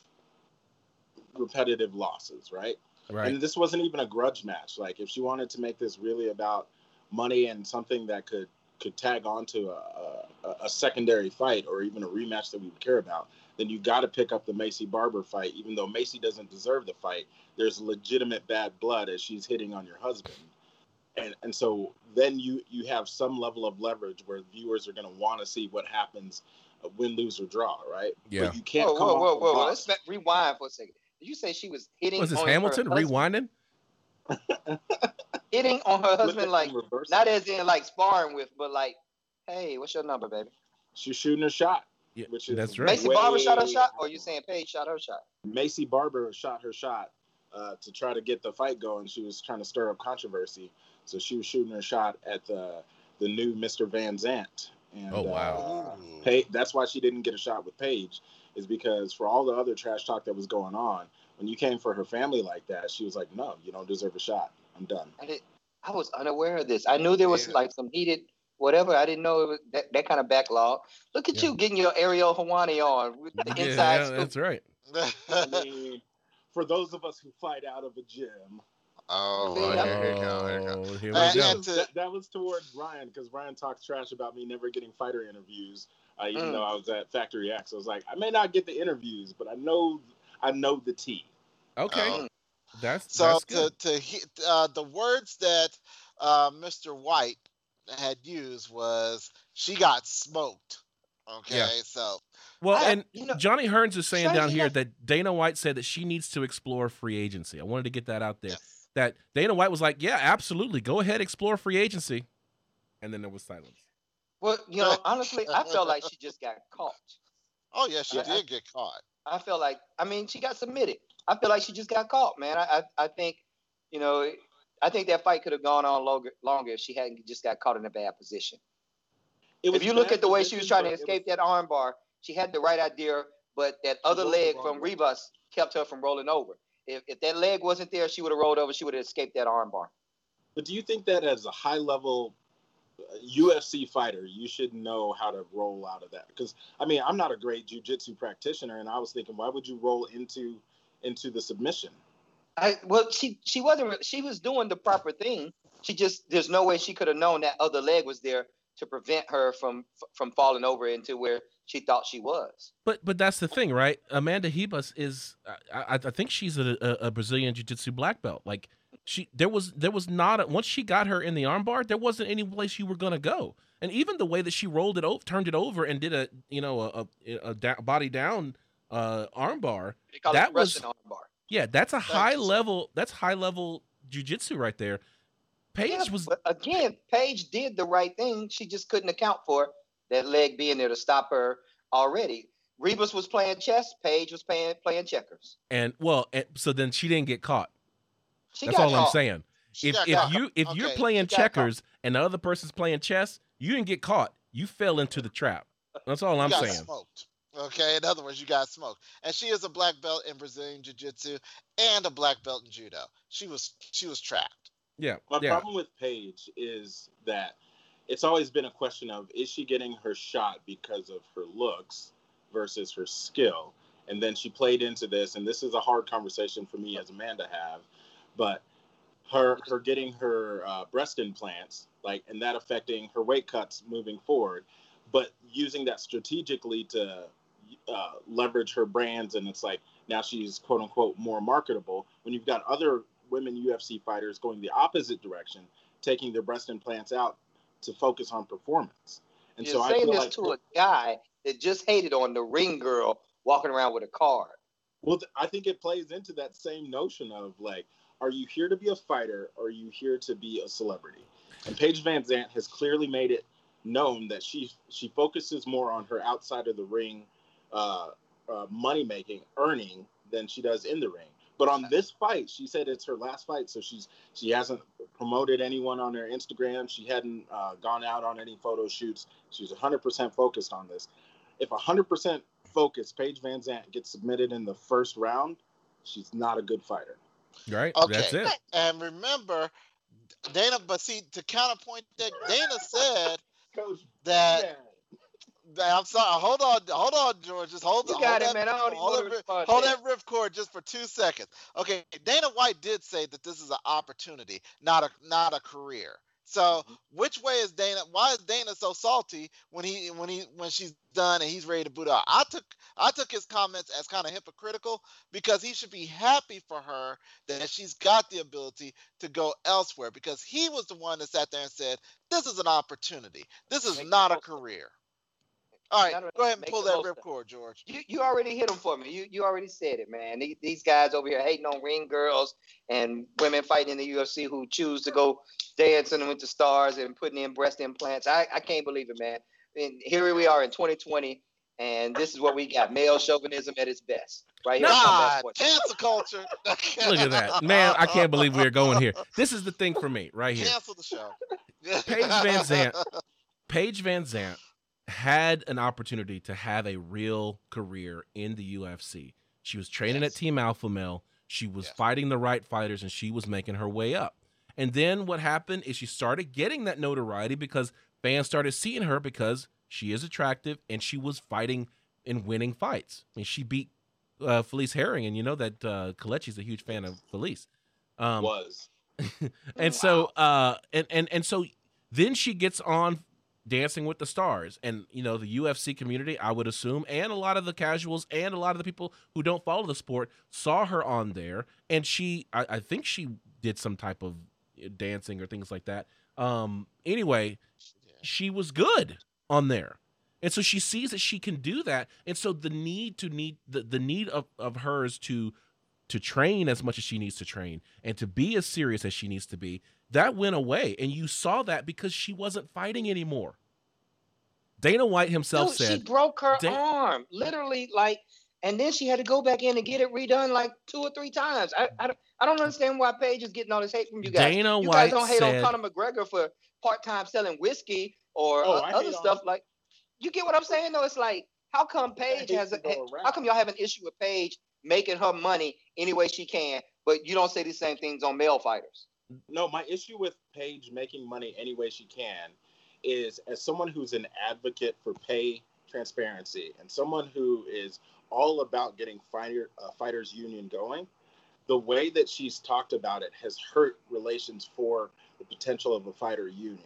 Speaker 3: repetitive losses, right?
Speaker 1: right.
Speaker 3: And this wasn't even a grudge match. Like if she wanted to make this really about money and something that could could tag on to a, a, a secondary fight or even a rematch that we would care about, then you got to pick up the Maycee Barber fight. Even though Maycee doesn't deserve the fight, there's legitimate bad blood as she's hitting on your husband. And, and so then you you have some level of leverage where viewers are going to want to see what happens, uh, win, lose, or draw, right?
Speaker 1: Yeah.
Speaker 3: But you can't
Speaker 4: Whoa,
Speaker 3: come
Speaker 4: whoa, whoa, whoa! Let's rewind for a second. Did you say she was hitting?
Speaker 1: Was this
Speaker 4: on
Speaker 1: Hamilton
Speaker 4: husband-
Speaker 1: rewinding? (laughs)
Speaker 4: Hitting on her husband, like
Speaker 3: and reverse it.
Speaker 4: not as in like sparring with, but like, hey, what's your number, baby?
Speaker 3: she's shooting a shot.
Speaker 1: Yeah,
Speaker 3: which is
Speaker 1: that's right.
Speaker 4: Maycee Barber shot her shot, or you saying Paige shot her shot?
Speaker 3: Maycee Barber shot her shot uh, to try to get the fight going. She was trying to stir up controversy, so she was shooting her shot at the the new Mr. Van Zant. And,
Speaker 1: Oh, wow.
Speaker 3: Uh, Pay, that's why she didn't get a shot with Paige, is because for all the other trash talk that was going on, when you came for her family like that, she was like, "No, you don't deserve a shot. I'm done."
Speaker 4: I did. I was unaware of this. I knew there was
Speaker 2: Yeah.
Speaker 4: like some heated whatever. I didn't know it was that, that kind of backlog. Look at
Speaker 1: Yeah.
Speaker 4: you getting your Ariel Helwani on with the
Speaker 1: Yeah,
Speaker 4: inside
Speaker 1: yeah,
Speaker 4: scoop.
Speaker 1: that's right. (laughs)
Speaker 3: I mean, for those of us who fight out of a gym,
Speaker 2: oh,
Speaker 4: See,
Speaker 2: well,
Speaker 4: I'm-
Speaker 2: here we go. Here we go.
Speaker 1: Here we
Speaker 2: And-
Speaker 1: go.
Speaker 2: to-
Speaker 3: that, that was towards Ryan because Ryan talks trash about me never getting fighter interviews, uh, even
Speaker 4: Mm.
Speaker 3: though I was at Factory X. I was like, I may not get the interviews, but I know I know the T.
Speaker 1: Okay,
Speaker 2: Oh.
Speaker 1: that's
Speaker 2: So
Speaker 1: that's
Speaker 2: to
Speaker 1: good.
Speaker 2: to he- uh, the words that uh, Mr. White had used was she got smoked. Okay,
Speaker 1: Yeah.
Speaker 2: so
Speaker 1: Well,
Speaker 4: I-
Speaker 1: and
Speaker 4: you know,
Speaker 1: Johnny Hearns is saying down here
Speaker 4: enough-
Speaker 1: that Dana White said that she needs to explore free agency. I wanted to get that out there. That Dana White was like, "Yeah, absolutely, go ahead, explore free agency." and then there was silence.
Speaker 4: Well, you know, honestly, I felt like she just got caught.
Speaker 2: Oh yeah, she
Speaker 4: I-
Speaker 2: did get caught.
Speaker 4: I felt like, I mean, she got submitted. I feel like she just got caught, man. I, I, I think, you know, I think that fight could have gone on longer, longer if she hadn't just got caught in a bad position.
Speaker 3: It was
Speaker 4: If you look at the way she was trying to escape
Speaker 3: was-
Speaker 4: that armbar, she had the right idea, but that other leg from
Speaker 3: way.
Speaker 4: Ribas kept her from rolling over. If, if that leg wasn't there, she would have rolled over. She would have escaped that armbar.
Speaker 3: But do you think that as a high level UFC fighter, you should know how to roll out of that? Because I mean, I'm not a great jujitsu practitioner, and I was thinking, why would you roll into into the submission?
Speaker 4: I well, she she wasn't. She was doing the proper thing. She just there's no way she could have known that other leg was there to prevent her from from falling over into where she thought she was.
Speaker 1: But but that's the thing, right? Amanda Ribas is I, I, I think she's a, a, a Brazilian jiu-jitsu black belt. Like she there was there was not a, once she got her in the armbar, there wasn't any place you were gonna go. And even the way that she rolled it over, turned it over, and did a you know a a, a da- body down uh, armbar. That was-
Speaker 4: armbar.
Speaker 1: Yeah, that's a high
Speaker 2: you, sir.
Speaker 1: level. That's high level jujitsu right there. Paige
Speaker 4: Yeah,
Speaker 1: was
Speaker 4: again, Paige did the right thing. She just couldn't account for that leg being there to stop her already. Ribas was playing chess. Paige was playing playing checkers.
Speaker 1: and well, and, so then she didn't get caught.
Speaker 4: She
Speaker 1: That's
Speaker 4: got
Speaker 1: all I'm saying.
Speaker 2: She
Speaker 1: if if
Speaker 2: caught.
Speaker 1: you if you're playing
Speaker 4: she got caught.
Speaker 1: checkers and the other person's playing chess, you didn't get caught. You fell into the trap. That's all I'm
Speaker 2: you got
Speaker 1: saying.
Speaker 2: smoked. Okay, in other words, you got smoked. And she is a black belt in Brazilian Jiu-Jitsu and a black belt in judo. She was she was trapped.
Speaker 1: Yeah,
Speaker 3: My
Speaker 1: yeah.
Speaker 3: problem with Paige is that it's always been a question of is she getting her shot because of her looks versus her skill? And then she played into this, and this is a hard conversation for me as a man to have, but her her getting her uh, breast implants, like, and that affecting her weight cuts moving forward, but using that strategically to uh, leverage her brands, and it's like now she's quote unquote more marketable. When you've got other women UFC fighters going the opposite direction, taking their breast implants out to focus on performance. And
Speaker 4: You're
Speaker 3: so I
Speaker 4: saying
Speaker 3: feel
Speaker 4: this
Speaker 3: like
Speaker 4: to a guy that just hated on the ring girl walking around with a card.
Speaker 3: Well, th- I think it plays into that same notion of like, are you here to be a fighter or are you here to be a celebrity? And Paige Van Zant has clearly made it known that she she focuses more on her outside of the ring uh, uh, money making, earning than she does in the ring. But on this fight, she said it's her last fight, so she's she hasn't promoted anyone on her Instagram. She hadn't uh, gone out on any photo shoots. She's 100% focused on this. If 100% focused, Paige Van Zant gets submitted in the first round, she's not a good fighter.
Speaker 1: Right.
Speaker 2: Okay.
Speaker 1: That's it.
Speaker 2: And remember, Dana. But see, to counterpoint that, Dana said
Speaker 3: Coach,
Speaker 2: that. that- I'm sorry. Hold on. Hold on, George. Just hold.
Speaker 4: You
Speaker 2: hold
Speaker 4: got
Speaker 2: that,
Speaker 4: it, man. I don't
Speaker 2: hold
Speaker 4: want
Speaker 2: that
Speaker 4: to
Speaker 2: ri- Hold
Speaker 4: to
Speaker 2: that ripcord just for two seconds. Okay, Dana White did say that this is an opportunity, not a not a career. So
Speaker 4: Mm-hmm.
Speaker 2: which way is Dana? Why is Dana so salty when he when he when she's done and he's ready to boot out? I took I took his comments as kind of hypocritical because he should be happy for her that she's got the ability to go elsewhere because he was the one that sat there and said this is an opportunity. This is not a
Speaker 4: most of it.
Speaker 2: career. All right, go ahead and pull that
Speaker 4: most of it.
Speaker 2: ripcord, George.
Speaker 4: You you already hit them for me. You you already said it, man. These, these guys over here hating on ring girls and women fighting in the UFC who choose to go dancing with the stars and putting in breast implants. I, I can't believe it, man. And here we are in 2020, and this is what we got: male chauvinism at its best, right here. on Combat
Speaker 2: God,
Speaker 4: Sports.
Speaker 2: cancel culture. (laughs)
Speaker 1: Look at that, man! I can't believe we're going here. This is the thing for me, right here.
Speaker 2: Cancel the show.
Speaker 1: Paige Van Zant. Paige Van Zant had an opportunity to have a real career in the UFC. She was training
Speaker 2: Yes.
Speaker 1: at Team Alpha Male. She was
Speaker 2: Yes.
Speaker 1: fighting the right fighters and she was making her way up. And then what happened is she started getting that notoriety because fans started seeing her because she is attractive and she was fighting and winning fights. I mean, she beat uh, Felice Herring, and you know that uh, Kelechi's a huge fan of Felice. Um,
Speaker 3: was. (laughs)
Speaker 1: and so uh and and and so then she gets on dancing with the stars. And you know the UFC community I would assume and a lot of the casuals and a lot of the people who don't follow the sport saw her on there. And she I, I think she did some type of uh, dancing or things like that. Um anyway she was good on there. And so she sees that she can do that. And so the need to need the, the need of, of hers to to train as much as she needs to train and to be as serious as she needs to be, that went away. And you saw that because she wasn't fighting anymore. Dana White himself
Speaker 4: Dude,
Speaker 1: said
Speaker 4: she broke her
Speaker 1: Da-
Speaker 4: arm, literally, like, and then she had to go back in and get it redone like two or three times. I, I, don't- I don't understand why Paige is getting all this hate from you guys.
Speaker 1: Dana
Speaker 4: you
Speaker 1: White
Speaker 4: guys don't hate
Speaker 1: said,
Speaker 4: on Conor McGregor for part time selling whiskey or
Speaker 3: Oh,
Speaker 4: uh, other stuff.
Speaker 3: him.
Speaker 4: Like, you get what I'm saying? though? it's like, how come Paige has a,
Speaker 3: to go around.
Speaker 4: how come y'all have an issue with Paige making her money any way she can, but you don't say the same things on male fighters?
Speaker 3: No, my issue with Paige making money any way she can is as someone who's an advocate for pay transparency and someone who is all about getting fighter uh, fighters union going. The way that she's talked about it has hurt relations for the potential of a fighter union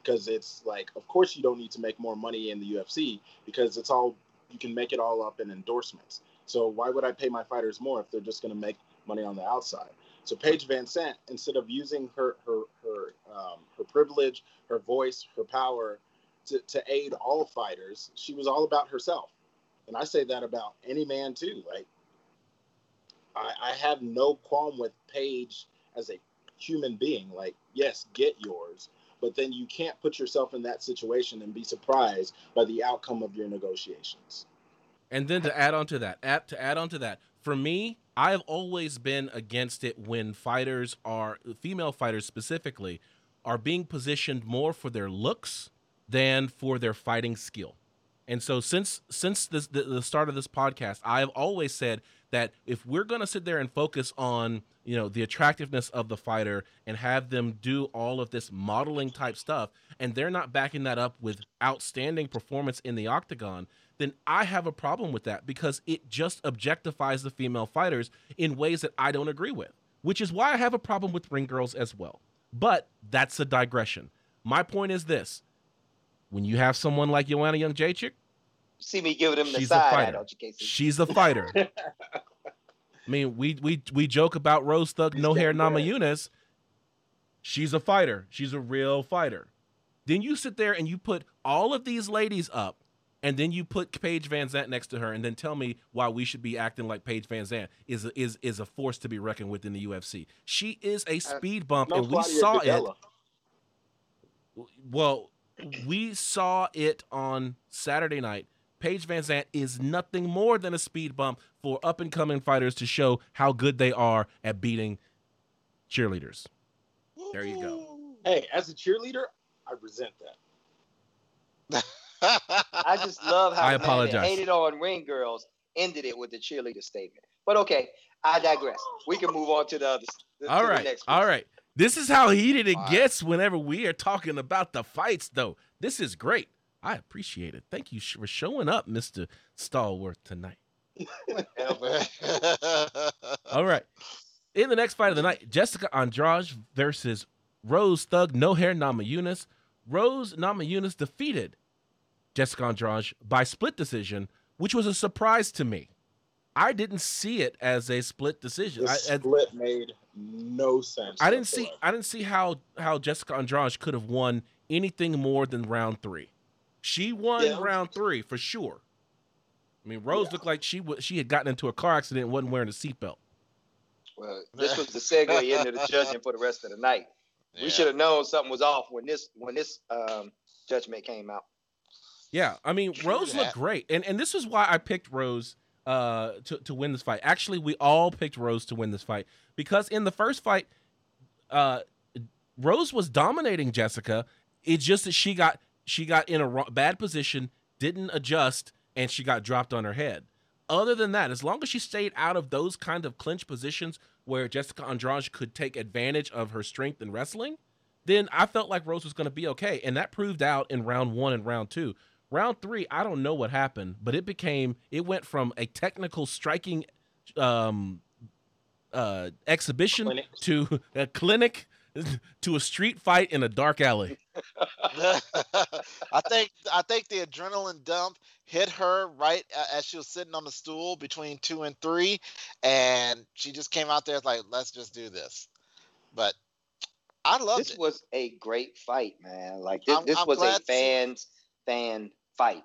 Speaker 3: because it's like, of course, you don't need to make more money in the UFC because it's all you can make it all up in endorsements. So why would I pay my fighters more if they're just going to make money on the outside? So Paige Van Zant, instead of using her her her um, her privilege, her voice, her power to, to aid all fighters, she was all about herself. And I say that about any man too. Like I, I have no qualm with Paige as a human being. Like, yes, get yours, but then you can't put yourself in that situation and be surprised by the outcome of your negotiations.
Speaker 1: And then to add on to that, add, to add on to that, for me, I have always been against it when fighters are female fighters specifically are being positioned more for their looks than for their fighting skill. And so since since this, the, the start of this podcast, I have always said that if we're going to sit there and focus on you know the attractiveness of the fighter and have them do all of this modeling type stuff, and they're not backing that up with outstanding performance in the octagon, then I have a problem with that because it just objectifies the female fighters in ways that I don't agree with, which is why I have a problem with ring girls as well. But that's a digression. My point is this when you have someone like Joanna Jedrzejczyk,
Speaker 4: See me giving them the side eye,
Speaker 1: fighter.
Speaker 4: don't you, Casey?
Speaker 1: she's a fighter. (laughs) I mean, we we we joke about Rose Thug No Hair Nama. Yunus. She's a fighter. She's a real fighter. Then you sit there and you put all of these ladies up, and then you put Paige Van Zant next to her, and then tell me why we should be acting like Paige Van Zant is a, is is a force to be reckoned with in the UFC. She is a uh, speed bump,
Speaker 3: No
Speaker 1: and we
Speaker 3: Claudia
Speaker 1: saw it. Well, we saw it on Saturday night. Paige Van Zant is nothing more than a speed bump for up and coming fighters to show how good they are at beating cheerleaders. There you go.
Speaker 3: Hey, as a cheerleader, I resent that. (laughs)
Speaker 4: I just love how
Speaker 1: I
Speaker 4: the man
Speaker 1: apologize.
Speaker 4: hated on ring girls ended it with the cheerleader statement. But okay, I digress. We can move on to the other. to
Speaker 1: All
Speaker 4: the
Speaker 1: right.
Speaker 4: next
Speaker 1: All This is how heated it
Speaker 2: Wow.
Speaker 1: gets whenever we are talking about the fights, though. This is great. I appreciate it. Thank you for showing up, Mr. Stallworth, tonight. (laughs) All right. In the next fight of the night, Jessica Andrade versus Rose Thug No Hair Nama Namajunas. Rose Nama Namajunas defeated Jessica Andrade by split decision, which was a surprise to me. I didn't see it as a split decision.
Speaker 3: The
Speaker 1: I, I,
Speaker 3: split made no sense.
Speaker 1: I didn't see. I didn't see how how Jessica Andrade could have won anything more than round three. She won
Speaker 3: Yeah.
Speaker 1: round three for sure. I mean, Rose
Speaker 3: Yeah.
Speaker 1: looked like she was she had gotten into a car accident and wasn't wearing a seatbelt.
Speaker 4: Well, (laughs) this was the segue into the judging for the rest of the night.
Speaker 2: Yeah.
Speaker 4: We should have known something was off when this when this um, judgment came out.
Speaker 1: Yeah, I mean,
Speaker 2: True
Speaker 1: Rose
Speaker 2: that.
Speaker 1: looked great, and and this is why I picked Rose uh, to to win this fight. Actually, we all picked Rose to win this fight because in the first fight, uh, Rose was dominating Jessica. It's just that she got she got in a wrong, bad position, didn't adjust, and she got dropped on her head. Other than that, as long as she stayed out of those kind of clinch positions where Jessica Andrade could take advantage of her strength in wrestling, then I felt like Rose was going to be okay. And that proved out in round one and round two. Round three, I don't know what happened, but it became, it went from a technical striking um, uh, exhibition
Speaker 3: Clinic.
Speaker 1: to a clinic to a street fight in a dark alley.
Speaker 2: I think I think the adrenaline dump hit her right as she was sitting on the stool between two and three, and she just came out there like, "Let's just do this." But I loved
Speaker 4: This
Speaker 2: it.
Speaker 4: was a great fight, man. Like this,
Speaker 2: I'm-
Speaker 4: this
Speaker 2: I'm
Speaker 4: was a
Speaker 2: glad to see-
Speaker 4: fans fan fight.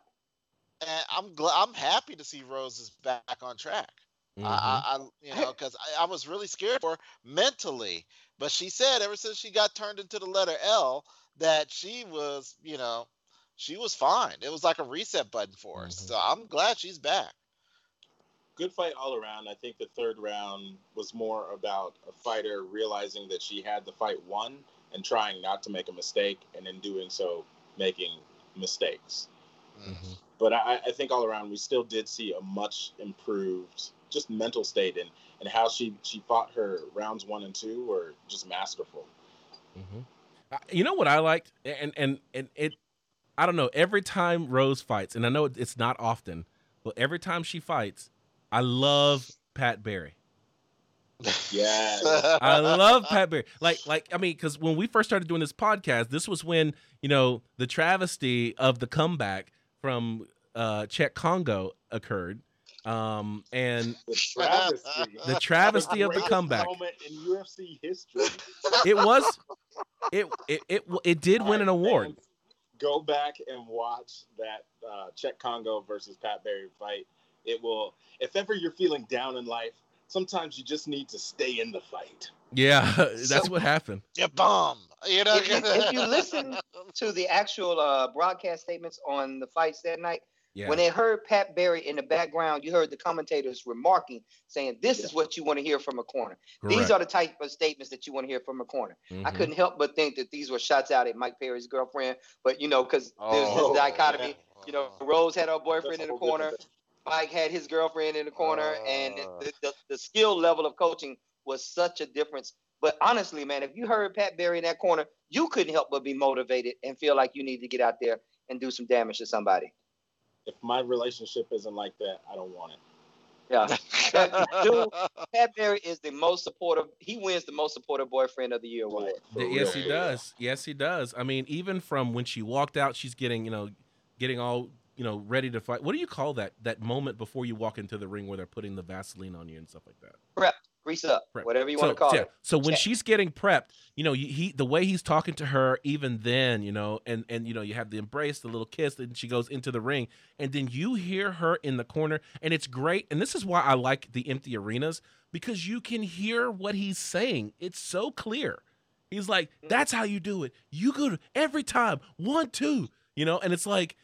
Speaker 2: and I'm glad I'm happy to see Rose is back on track.
Speaker 1: Mhm.
Speaker 2: I, I, I, you know, because I, I was really scared for her mentally. But she said ever since she got turned into the letter L that she was, you know, she was fine. It was like a reset button for her.
Speaker 1: Mhm.
Speaker 2: So I'm glad she's back.
Speaker 3: Good fight all around. I think the third round was more about a fighter realizing that she had the fight won and trying not to make a mistake, and in doing so, making mistakes.
Speaker 1: Mhm.
Speaker 3: But I, I think all around, we still did see a much improved just mental state and, and how she, she fought her rounds one and two were just masterful.
Speaker 1: Mhm. Uh, You know what I liked, and and and it, I don't know. Every time Rose fights, and I know it's not often, but every time she fights, I love Pat Barry.
Speaker 3: Yeah. (laughs)
Speaker 1: I love Pat Barry. Like, like I mean, because when we first started doing this podcast, this was when you know the travesty of the comeback from uh, Cheick Kongo occurred, um, and (laughs)
Speaker 3: The travesty.
Speaker 1: the travesty of the comeback.
Speaker 3: in UFC history.
Speaker 1: It was, it it it, it did win an award.
Speaker 3: fans, Go back and watch that uh, Cheick Kongo versus Pat Barry fight. It will, if ever you're feeling down in life, sometimes you just need to stay in the fight.
Speaker 1: Yeah, (laughs) that's
Speaker 4: So-
Speaker 1: what happened.
Speaker 2: you bum. You know,
Speaker 4: If you- if you listen (laughs) to the actual uh, broadcast statements on the fights that night,
Speaker 1: Yeah,
Speaker 4: when they heard Pat Barry in the background, you heard the commentators remarking, saying, "This is what you want to hear from a corner. These are the type of statements that you want to hear from a corner." I
Speaker 1: Mhm.
Speaker 4: couldn't help but think that these were shots out at Mike Perry's girlfriend, but you know, because there's
Speaker 3: Oh,
Speaker 4: this dichotomy.
Speaker 3: yeah.
Speaker 4: You know, Rose had her boyfriend
Speaker 3: That's
Speaker 4: in the corner. Mike had his girlfriend in the corner, and
Speaker 2: Uh.
Speaker 4: the, the, the skill level of coaching was such a difference. But honestly, man, if you heard Pat Barry in that corner, you couldn't help but be motivated and feel like you need to get out there and do some damage to somebody.
Speaker 3: If my relationship isn't like that, I don't want it.
Speaker 4: Yeah. (laughs) Dude, Pat Barry is the most supportive. He wins the most supportive boyfriend of the year award.
Speaker 3: For
Speaker 1: yes, he does. Yes, he does. I mean, even from when she walked out, she's getting, you know, getting all, you know, ready to fight. What do you call that? That moment before you walk into the ring where they're putting the Vaseline on you and stuff like that.
Speaker 4: Grease up, whatever you
Speaker 1: so,
Speaker 4: want to call
Speaker 1: yeah,
Speaker 4: it.
Speaker 1: So when
Speaker 4: Check.
Speaker 1: she's getting prepped, you know, he the way he's talking to her, even then, you know, and and you know, you have the embrace, the little kiss, and she goes into the ring, and then you hear her in the corner, and it's great. And this is why I like the empty arenas because you can hear what he's saying. It's so clear. He's like,
Speaker 4: Mm.
Speaker 1: "That's how you do it. You go to every time one two, you know." And it's like,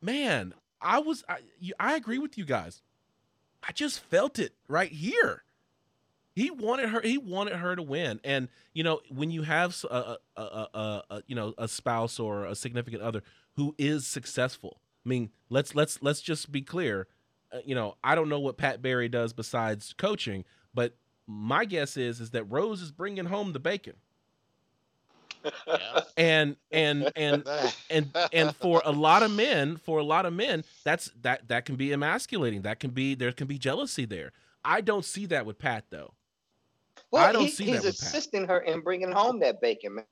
Speaker 1: man, I was, I, I agree with you guys. I just felt it right here he wanted her he wanted her to win. And you know when you have a, a, a, a you know a spouse or a significant other who is successful i mean let's let's let's just be clear uh, you know i don't know what pat barry does besides coaching but my guess is is that rose is bringing home the bacon.
Speaker 2: Yeah.
Speaker 1: and and and (laughs) and and for a lot of men for a lot of men that's that that can be emasculating. That can be there can be jealousy there. I don't see that with pat though
Speaker 4: Well,
Speaker 1: I don't
Speaker 4: he-
Speaker 1: see
Speaker 4: he's
Speaker 1: that with Pat.
Speaker 4: assisting her in bringing home that bacon, man.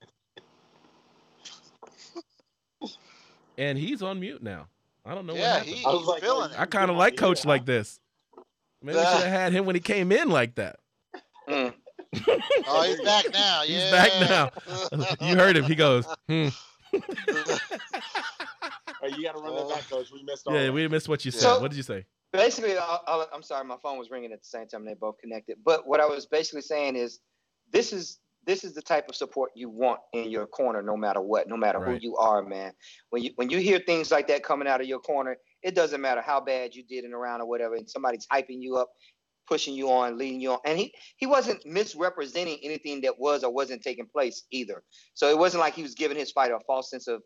Speaker 1: and he's on mute now. I don't know what
Speaker 2: yeah,
Speaker 1: happened.
Speaker 2: he,
Speaker 3: I was like,
Speaker 2: feeling
Speaker 1: I kind of like Coach
Speaker 3: yeah.
Speaker 1: like this. Maybe we should have had him when he came in like that.
Speaker 4: Mm. (laughs)
Speaker 2: Oh, he's back now. (laughs)
Speaker 1: He's back now. You heard him. He goes, (laughs) hmm.
Speaker 3: Hey, you got to run that back, coach. We missed all.
Speaker 1: Yeah,
Speaker 3: that.
Speaker 1: we missed what you said.
Speaker 4: So-
Speaker 1: what did you say?
Speaker 4: Basically, I'll, I'll, I'm sorry, my phone was ringing at the same time. They both connected. But what I was basically saying is, this is this is the type of support you want in your corner, no matter what, no matter
Speaker 1: Right.
Speaker 4: who you are, man. When you when you hear things like that coming out of your corner, it doesn't matter how bad you did in a round or whatever, and somebody's hyping you up, pushing you on, leading you on, and he he wasn't misrepresenting anything that was or wasn't taking place either. So it wasn't like he was giving his fighter a false sense of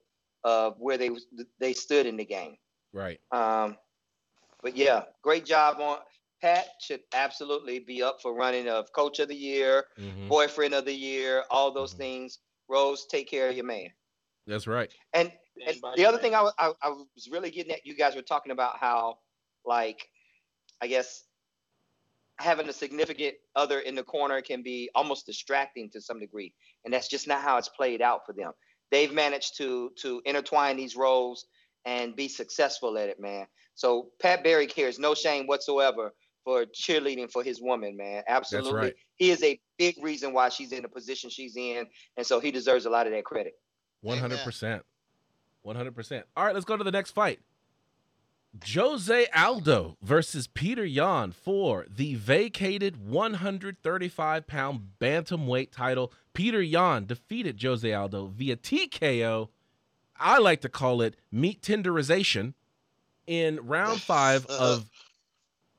Speaker 4: of where they they stood in the game.
Speaker 1: Right.
Speaker 4: Um, but yeah, great job on Pat. Should absolutely be up for running of Coach of the Year,
Speaker 1: Mhm.
Speaker 4: Boyfriend of the Year, all those
Speaker 1: Mhm.
Speaker 4: things. Rose, take care of your man.
Speaker 1: That's right.
Speaker 4: And, and the other
Speaker 3: man.
Speaker 4: thing I, I, I was really getting at, you guys were talking about how, like, I guess having a significant other in the corner can be almost distracting to some degree, and that's just not how it's played out for them. They've managed to to intertwine these roles and be successful at it, man. So Pat Barry cares no shame whatsoever for cheerleading for his woman, man. Absolutely,
Speaker 1: right.
Speaker 4: he is a big reason why she's in the position she's in, and so he deserves a lot of that credit.
Speaker 1: One hundred percent. One hundred percent. All right, let's go to the next fight. Jose Aldo versus Peter Yan for the vacated 135 pound bantamweight title. Peter Yan defeated Jose Aldo via TKO. I like to call it meat tenderization in round five (laughs) of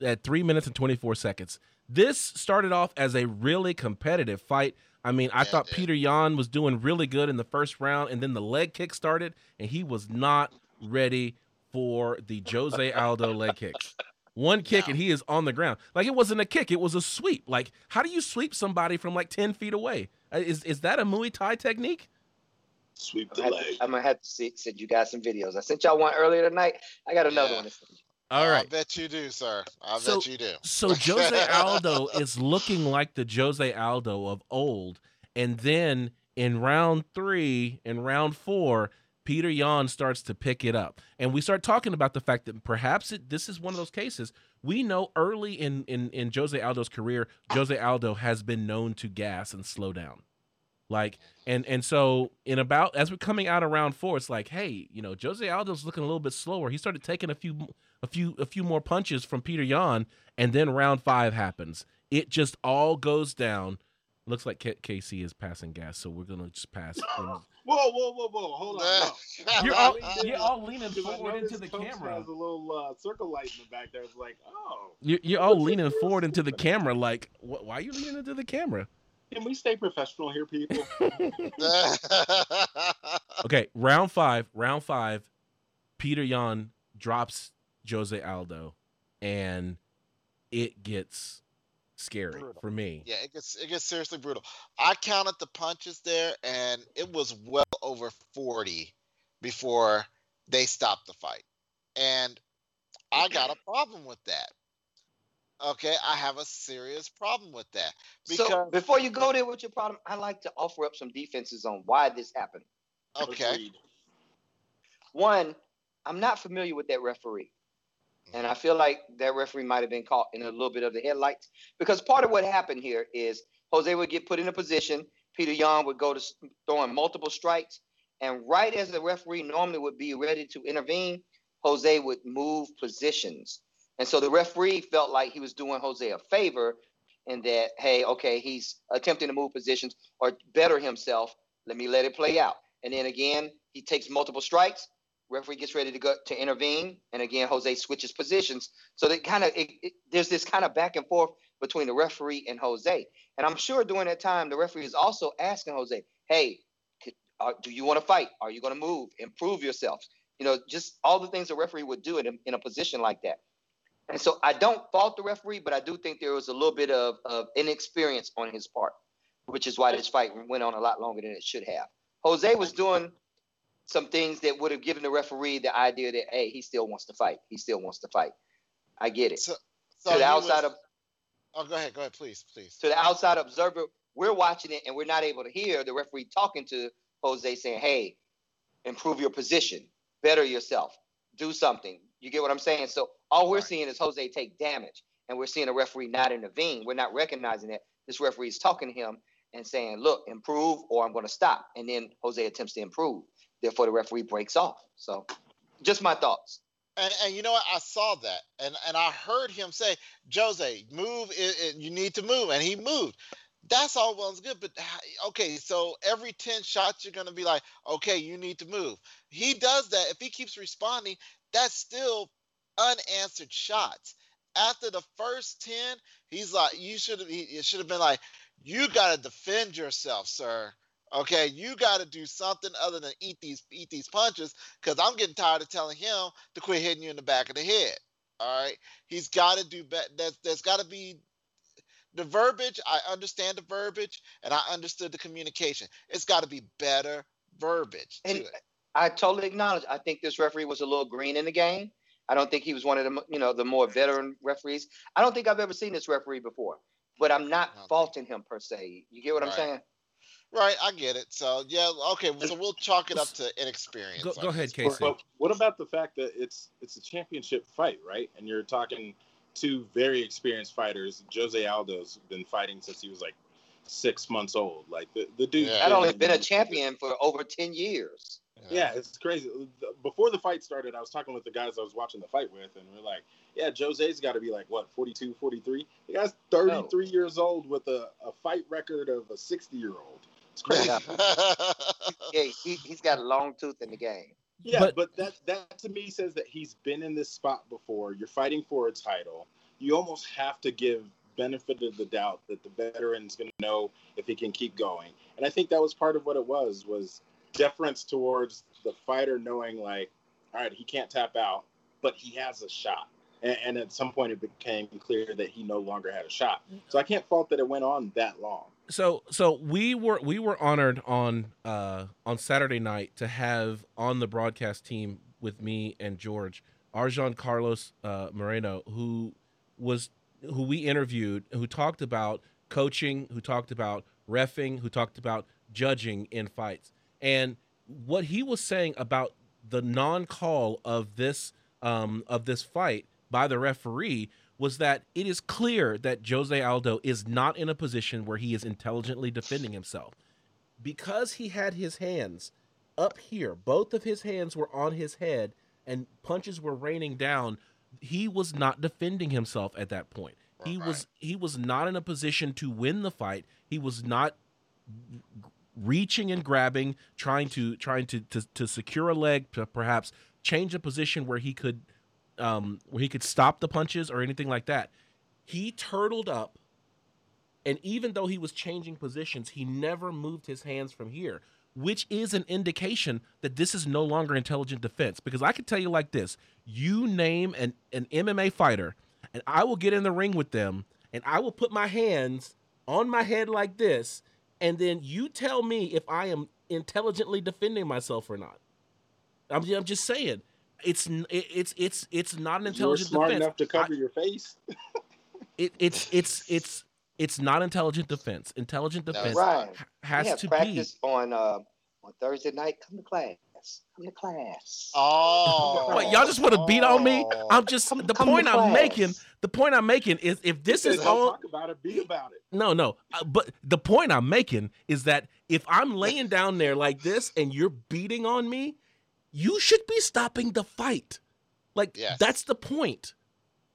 Speaker 1: at three minutes and 24 seconds. This started off as a really competitive fight. I mean, I
Speaker 2: Yeah,
Speaker 1: thought. Peter Yan was doing really good in the first round, and then the leg kick started, and he was not ready for the Jose (laughs) Aldo leg kicks. One kick,
Speaker 2: No.
Speaker 1: and he is on the ground. Like it wasn't a kick; it was a sweep. Like, how do you sweep somebody from like ten feet away? Uh, Is is that a Muay Thai technique?
Speaker 3: Sweep
Speaker 4: I'm
Speaker 3: the
Speaker 4: gonna,
Speaker 3: leg.
Speaker 4: have to, I'm gonna have to see, send you guys some videos. I sent y'all one earlier tonight. I got another
Speaker 2: Yeah.
Speaker 4: one. to send you.
Speaker 1: All
Speaker 2: I bet you do, sir. I
Speaker 1: So-
Speaker 2: bet you do.
Speaker 1: So Jose (laughs) Aldo is looking like the Jose Aldo of old. And then in round three and round four, Peter Yan starts to pick it up. And we start talking about the fact that perhaps it, this is one of those cases. We know early in, in, in Jose Aldo's career, Jose Aldo has been known to gas and slow down. Like and and so in about as we're coming out of round four, it's like, hey, you know, Jose Aldo's looking a little bit slower. He started taking a few a few a few more punches from Peter Yan, and then round five happens. It just all goes down. Looks like K- KC is passing gas, so we're gonna just pass. (gasps) things.
Speaker 3: Whoa, whoa, whoa, whoa! Hold on. No.
Speaker 1: You're all you're all leaning forward into the
Speaker 3: Coach
Speaker 1: camera.
Speaker 3: Has a little uh, circle light in the back there. It's like, oh,
Speaker 1: You're, you're all leaning forward into the camera. Like, wh- why are you leaning into the camera?
Speaker 3: Can we stay professional here, people? (laughs) (laughs)
Speaker 1: Okay, round five. Round five. Peter Yan drops Jose Aldo, and it gets scary
Speaker 2: Brutal.
Speaker 1: for me.
Speaker 2: yeah, it gets it gets seriously brutal. I counted the punches there, and it was well over forty before they stopped the fight, and I got a problem with that. Okay, I have a serious problem with that
Speaker 4: So
Speaker 2: because
Speaker 4: before you go there with your problem, I like to offer up some defenses on why this happened.
Speaker 2: okay,
Speaker 3: Agreed.
Speaker 4: One, I'm not familiar with that referee. And I feel like that referee might have been caught in a little bit of the headlights because part of what happened here is Jose would get put in a position. Peter Young would go to throwing multiple strikes. And right as the referee normally would be ready to intervene, Jose would move positions. And so the referee felt like he was doing Jose a favor in that, hey, okay, he's attempting to move positions or better himself. Let me let it play out. And then again, he takes multiple strikes. Referee gets ready to go to intervene. And again jose switches positions. So that kind of there's this kind of back and forth between the referee and jose. And i'm sure during that time the referee is also asking jose hey do you want to fight? Are you going to move? Improve yourself you know just all the things the referee would do in a, in a position like that and so i don't fault the referee but i do think there was a little bit of, of inexperience on his part which is why this fight went on a lot longer than it should have jose was doing some things that would have given the referee the idea that hey, he still wants to fight. He still wants to fight. I get it.
Speaker 2: so
Speaker 4: to the outside
Speaker 2: was-
Speaker 4: of
Speaker 2: oh, go ahead, go ahead, please, please.
Speaker 4: to the outside observer, we're watching it and we're not able to hear the referee talking to Jose saying, "Hey, improve your position, better yourself, do something." You get what I'm saying? So all we're seeing is Jose take damage, and we're seeing a referee not intervene. We're not recognizing that this referee is talking to him and saying, "Look, improve, or I'm going to stop." And then Jose attempts to improve. Therefore, the referee breaks off. So, just my thoughts.
Speaker 2: And, and you know what? I saw that, and and I heard him say, "Jose, move. It, it, you need to move," and he moved. That's all well and good, but okay. So every ten shots, you're gonna be like, "Okay, you need to move." He does that. If he keeps responding, that's still unanswered shots. After the first ten, he's like, "You should have." It should have been like, "You got to defend yourself, sir." Okay, you got to do something other than eat these eat these punches because I'm getting tired of telling him to quit hitting you in the back of the head. All right, he's got to do better. There's, there's got to be the verbiage. I understand the verbiage, and I understood the communication. It's got to be better verbiage to
Speaker 4: And-
Speaker 2: it.
Speaker 4: I totally acknowledge. I think this referee was a little green in the game. I don't think he was one of the you know the more veteran referees. I don't think I've ever seen this referee before, but I'm not faulting him per se. You get what I'm saying?
Speaker 2: Right, I get it. So yeah, okay. So we'll chalk it up to inexperience.
Speaker 1: Go, go ahead,
Speaker 2: this.
Speaker 1: Casey.
Speaker 3: But what about the fact that it's it's a championship fight, right? And you're talking two very experienced fighters. Jose Aldo's been fighting since he was like six months old. Like the the dude.
Speaker 2: Yeah.
Speaker 4: I'd only been a champion for over ten years.
Speaker 3: Yeah, it's crazy. Before the fight started, I was talking with the guys I was watching the fight with, and we're like, yeah, Jose's got to be like, what, 42, 43? The guy's 33 no. years old with a, a fight record of a 60 year old. It's crazy. (laughs)
Speaker 4: yeah, he, he's got a long tooth in the game.
Speaker 3: Yeah, but, but that that to me says that he's been in this spot before. You're fighting for a title. You almost have to give benefit of the doubt that the veteran's going to know if he can keep going. And I think that was part of what it was was deference towards the fighter knowing like, all right, he can't tap out, but he has a shot. And, and at some point, it became clear that he no longer had a shot. So I can't fault that it went on that long.
Speaker 1: So so we were we were honored on uh, on Saturday night to have on the broadcast team with me and George Arjan Carlos uh, Moreno, who was who we interviewed, who talked about coaching, who talked about refing, who talked about judging in fights, and what he was saying about the non-call of this um, of this fight by the referee was that it is clear that Jose Aldo is not in a position where he is intelligently defending himself because he had his hands up here. Both of his hands were on his head, and punches were raining down he was not defending himself at that point. He right. was he was not in a position to win the fight. He was not reaching and grabbing, trying to trying to to, to secure a leg, to perhaps change a position where he could um, where he could stop the punches or anything like that. He turtled up, and even though he was changing positions, he never moved his hands from here which is an indication that this is no longer intelligent defense. Because I can tell you like this you name an, an MMA fighter, and I will get in the ring with them, and I will put my hands on my head like this, and then you tell me if I am intelligently defending myself or not. I'm, I'm just saying. It's it's it's it's not an intelligent
Speaker 3: You're smart
Speaker 1: defense.
Speaker 3: enough to cover I, your face. (laughs)
Speaker 1: it, it's it's it's it's not intelligent defense. Intelligent defense
Speaker 4: right.
Speaker 1: has to
Speaker 4: practice be on uh, on Thursday night. Come to class. Come the class.
Speaker 2: Oh,
Speaker 1: Wait, y'all just want to beat on me? Oh. I'm just come, the come point I'm making. The point I'm making is if this is all
Speaker 3: talk about it, be about it.
Speaker 1: No, no. Uh, but the point I'm making is that if I'm laying down there like this and you're beating on me, you should be stopping the fight. Like yes. that's the point.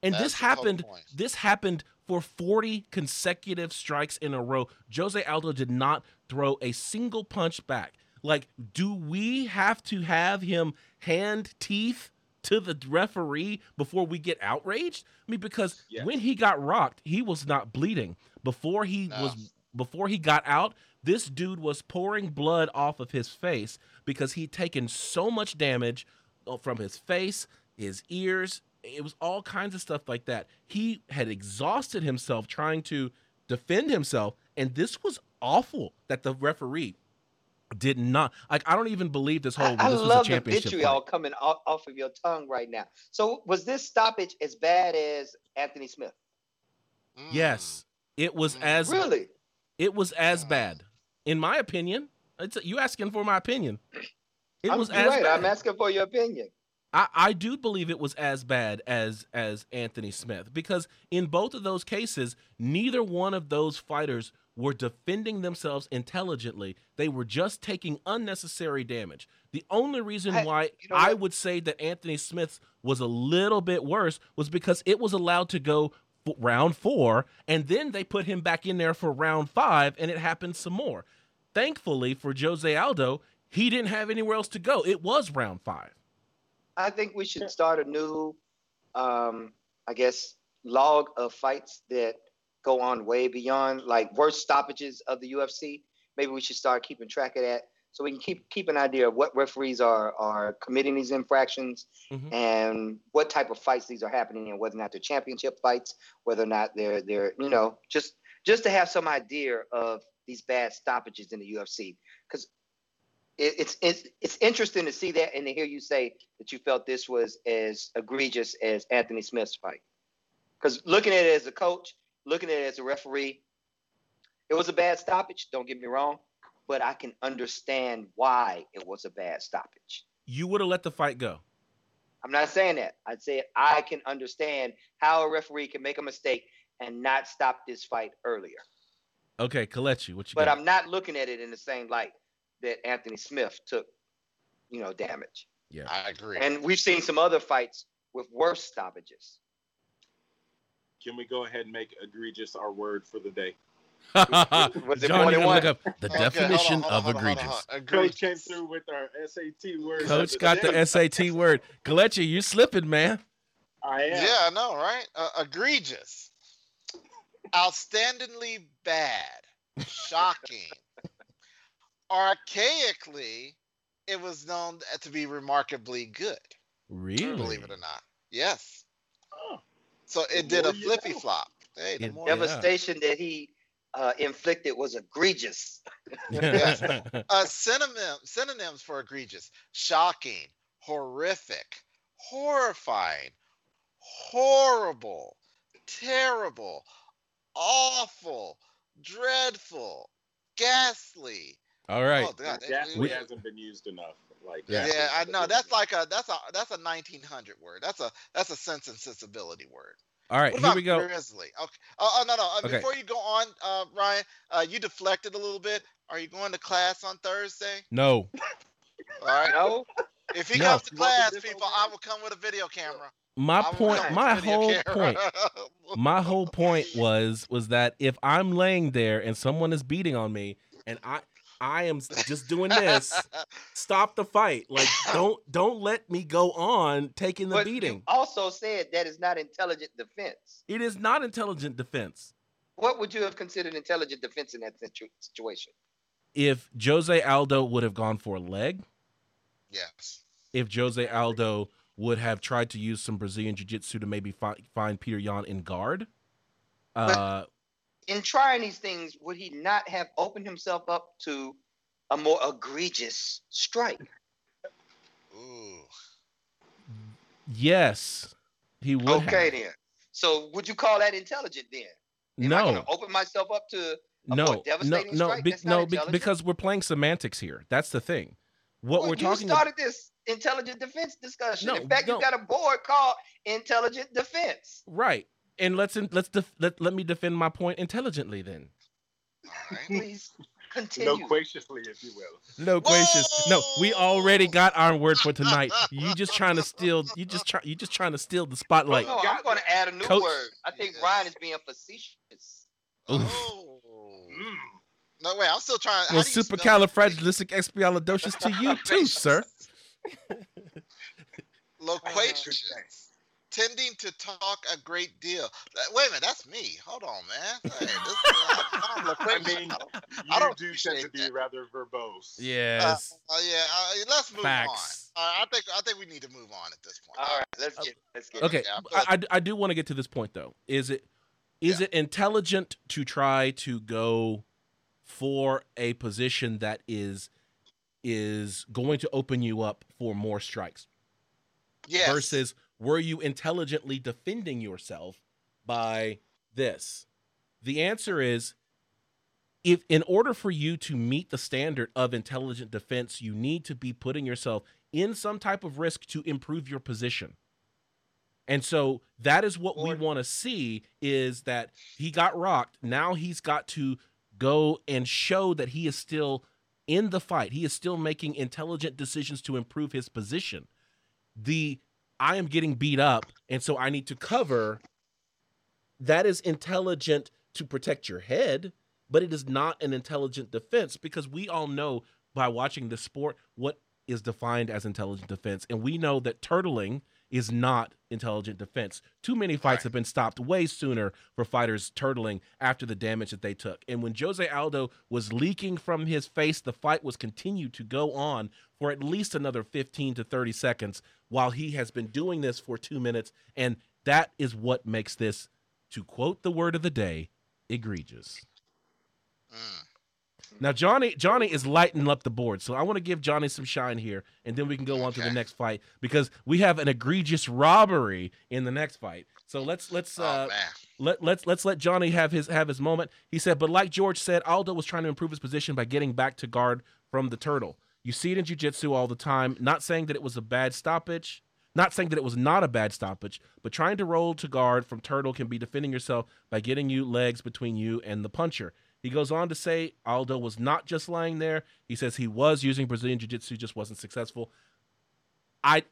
Speaker 1: And that's this happened. This happened for 40 consecutive strikes in a row. Jose Aldo did not throw a single punch back. Like, do we have to have him hand teeth to the referee before we get outraged? I mean, because yes. when he got rocked, he was not bleeding. Before he no. was before he got out, this dude was pouring blood off of his face because he'd taken so much damage uh, from his face, his ears, it was all kinds of stuff like that. He had exhausted himself trying to defend himself, and this was awful that the referee did not like. I don't even believe this whole. I,
Speaker 4: I
Speaker 1: this
Speaker 4: love the vitriol fight. coming off, off of your tongue right now. So was this stoppage as bad as Anthony Smith?
Speaker 1: Mm. Yes, it was mm. as
Speaker 4: really.
Speaker 1: It was as bad, in my opinion. It's you asking for my opinion.
Speaker 4: It I'm, was as right. Bad. I'm asking for your opinion.
Speaker 1: I, I do believe it was as bad as as Anthony Smith because in both of those cases, neither one of those fighters were defending themselves intelligently. They were just taking unnecessary damage. The only reason why you know I would say that Anthony Smith's was a little bit worse was because it was allowed to go round four, and then they put him back in there for round five, and it happened some more. Thankfully for Jose Aldo, he didn't have anywhere else to go. It was round five.
Speaker 4: I think we should start a new, um, I guess, log of fights that go on way beyond like worst stoppages of the UFC. Maybe we should start keeping track of that so we can keep keep an idea of what referees are are committing these infractions mm-hmm. and what type of fights these are happening and whether or not they're championship fights, whether or not they're they're you know just just to have some idea of these bad stoppages in the UFC because it's it's it's interesting to see that and to hear you say that you felt this was as egregious as Anthony Smith's fight. Because looking at it as a coach, looking at it as a referee, it was a bad stoppage. Don't get me wrong, but I can understand why it was a bad stoppage.
Speaker 1: You would have let the fight go.
Speaker 4: I'm not saying that. I'd say I can understand how a referee can make a mistake and not stop this fight earlier.
Speaker 1: Okay, Kelechi, what you
Speaker 4: but
Speaker 1: got?
Speaker 4: I'm not looking at it in the same light that Anthony Smith took, you know, damage.
Speaker 1: Yeah.
Speaker 2: I agree.
Speaker 4: And we've seen some other fights with worse stoppages.
Speaker 3: Can we go ahead and make egregious our word for the day?
Speaker 4: Was it
Speaker 1: John, you gotta look up the
Speaker 2: Okay, hold on,
Speaker 1: definition
Speaker 2: hold on,
Speaker 1: of
Speaker 2: hold on, hold on,
Speaker 1: egregious.
Speaker 2: hold on.
Speaker 3: Coach came
Speaker 2: Egregious.
Speaker 3: through with our SAT words.
Speaker 1: Coach
Speaker 3: of
Speaker 1: got
Speaker 3: day.
Speaker 1: the SAT word. Kelechi, you slipping, man.
Speaker 3: I am.
Speaker 2: Yeah, I know, right? Uh, egregious. Outstandingly bad. Shocking. (laughs) Archaically, it was known to be remarkably good.
Speaker 1: Really?
Speaker 2: Believe it or not. Yes. So it did a
Speaker 3: more you
Speaker 2: flippy
Speaker 3: know.
Speaker 2: flop. Hey, the
Speaker 1: It
Speaker 2: more
Speaker 1: Yeah.
Speaker 4: Devastation that he uh, inflicted was egregious. (laughs)
Speaker 2: uh, synonym, synonyms for egregious shocking horrific horrifying horrible terrible awful dreadful ghastly
Speaker 1: All right.
Speaker 2: oh, God, it-
Speaker 3: Ghastly
Speaker 2: it-
Speaker 3: hasn't been used enough. Like
Speaker 1: Yeah.
Speaker 2: yeah i know that's like a that's a that's a 1900 word that's a that's a sense and sensibility word
Speaker 1: All right.
Speaker 2: what
Speaker 1: Here
Speaker 2: about
Speaker 1: we go.
Speaker 2: grizzly okay oh, oh no no uh,
Speaker 1: Okay.
Speaker 2: before you go on uh ryan uh you deflected a little bit are you going to class on thursday
Speaker 1: No. (laughs)
Speaker 2: all right
Speaker 4: No,
Speaker 2: If he
Speaker 1: No.
Speaker 2: comes to
Speaker 3: You want the
Speaker 2: class,
Speaker 3: different
Speaker 2: people, I will come with a video camera.
Speaker 1: My point. My whole
Speaker 2: camera.
Speaker 1: point. My whole point (laughs) was was that if I'm laying there and someone is beating on me and I I am just doing this, (laughs) stop the fight. Like (laughs) don't don't let me go on taking the
Speaker 4: but
Speaker 1: beating.
Speaker 4: you also said that is not intelligent defense.
Speaker 1: It is not intelligent defense.
Speaker 4: What would you have considered intelligent defense in that situ- situation?
Speaker 1: If Jose Aldo would have gone for a leg,
Speaker 2: yes.
Speaker 1: if Jose Aldo would have tried to use some Brazilian jiu-jitsu to maybe fi- find Peter Yan in guard, uh,
Speaker 4: In trying these things, would he not have opened himself up to a more egregious strike?
Speaker 2: Ooh.
Speaker 1: yes, he would.
Speaker 4: okay,
Speaker 1: have.
Speaker 4: then. So would you call that intelligent then? Am I
Speaker 1: No,
Speaker 4: going to open myself up to a
Speaker 1: no,
Speaker 4: more
Speaker 1: no,
Speaker 4: devastating
Speaker 1: no,
Speaker 4: strike?
Speaker 1: be- no, be- because we're playing semantics here. That's the thing. What
Speaker 4: Well,
Speaker 1: we're
Speaker 4: you
Speaker 1: talking about.
Speaker 4: started this intelligent defense discussion.
Speaker 1: No,
Speaker 4: in fact,
Speaker 1: no.
Speaker 4: you got a board called intelligent defense.
Speaker 1: Right. And let's let's def- let, let me defend my point intelligently then.
Speaker 2: All right.
Speaker 4: Please (laughs) continue.
Speaker 3: Loquaciously, if you will.
Speaker 1: No gracious. No, we already got our word for tonight. You just trying to steal you just try you just trying to steal the spotlight.
Speaker 4: no, I'm going to add a new
Speaker 1: Coach-
Speaker 4: word. I think
Speaker 2: Yes.
Speaker 4: Ryan is being facetious.
Speaker 1: Oof.
Speaker 2: Oh.
Speaker 3: Mm.
Speaker 2: No, way. I'm still trying. how
Speaker 1: Well,
Speaker 2: do
Speaker 1: supercalifragilisticexpialidocious to you too, sir. (laughs)
Speaker 2: Loquacious. Tending to talk a great deal. Wait a minute, that's me. Hold on, man. Hey, this, I, I'm (laughs)
Speaker 3: I
Speaker 2: loquacious.
Speaker 3: mean,
Speaker 2: I don't-
Speaker 3: you
Speaker 2: don't
Speaker 3: do tend to be
Speaker 2: that.
Speaker 3: rather verbose.
Speaker 1: Yes.
Speaker 2: Uh, yeah, uh, let's move
Speaker 1: Facts.
Speaker 2: on. Uh, I think I think we need to move on at this point.
Speaker 4: All right, let's get let's get.
Speaker 1: Okay,
Speaker 2: yeah, I
Speaker 1: I, I, I do want to get to this point though. Is it is it intelligent to try to go for a position that is is going to open you up for more strikes
Speaker 2: Yes.
Speaker 1: versus were you intelligently defending yourself by this? The answer is if in order for you to meet the standard of intelligent defense, you need to be putting yourself in some type of risk to improve your position. And so that is what we want to see is that he got rocked. Now he's got to go and show that he is still in the fight. He is still making intelligent decisions to improve his position. The I am getting beat up and so I need to cover that is intelligent to protect your head, but it is not an intelligent defense because we all know by watching the sport what is defined as intelligent defense. And we know that turtling is not intelligent defense. Too many fights
Speaker 2: Right.
Speaker 1: have been stopped way sooner for fighters turtling after the damage that they took. And when Jose Aldo was leaking from his face, the fight was continued to go on for at least another 15 to 30 seconds while he has been doing this for two minutes. And that is what makes this, to quote the word of the day, egregious.
Speaker 2: Mm.
Speaker 1: Now Johnny Johnny is lighting up the board, so I want to give Johnny some shine here, and then we can go on to the next fight because we have an egregious robbery in the next fight. So let's let's
Speaker 2: Oh
Speaker 1: uh, let let's let's let Johnny have his have his moment. He said, but like George said, Aldo was trying to improve his position by getting back to guard from the turtle. You see it in jiu-jitsu all the time. Not saying that it was a bad stoppage, not saying that it was not a bad stoppage, but trying to roll to guard from turtle can be defending yourself by getting you legs between you and the puncher. He goes on to say Aldo was not just lying there. He says he was using Brazilian jiu-jitsu, just wasn't successful. I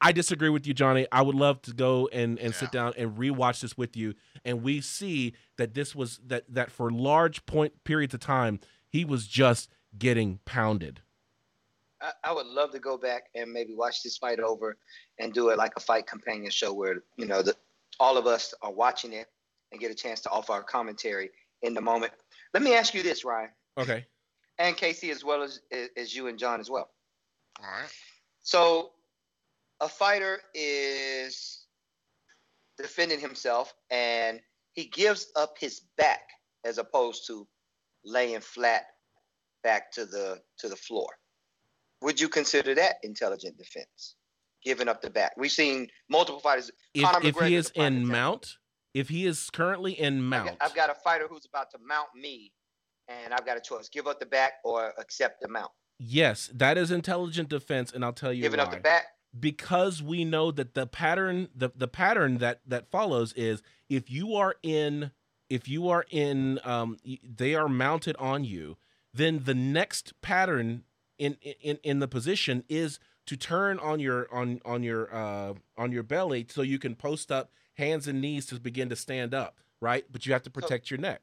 Speaker 1: I disagree with you, Johnny. I would love to go and, and sit down and rewatch this with you, and we see that this was that that for large point periods of time he was just getting pounded.
Speaker 4: I, I would love to go back and maybe watch this fight over and do it like a fight companion show where you know the, all of us are watching it and get a chance to offer our commentary in the moment. Let me ask you this, Ryan
Speaker 1: Okay.
Speaker 4: and Casey, as well as as you and John as well.
Speaker 2: All right.
Speaker 4: So, a fighter is defending himself and he gives up his back as opposed to laying flat back to the to the floor. Would you consider that intelligent defense? Giving up the back. We've seen multiple fighters.
Speaker 1: If, if he is in
Speaker 4: example.
Speaker 1: mount, if he is currently in
Speaker 4: I've
Speaker 1: mount,
Speaker 4: got, I've got a fighter who's about to mount me, and I've got a choice: give up the back or accept the mount.
Speaker 1: yes, that is intelligent defense, and I'll tell you
Speaker 4: Giving
Speaker 1: why.
Speaker 4: up the back.
Speaker 1: because we know that the pattern the, the pattern that that follows is if you are in if you are in um they are mounted on you then the next pattern in in in the position is to turn on your on on your uh on your belly so you can post up hands and knees to begin to stand up right but you have to protect your neck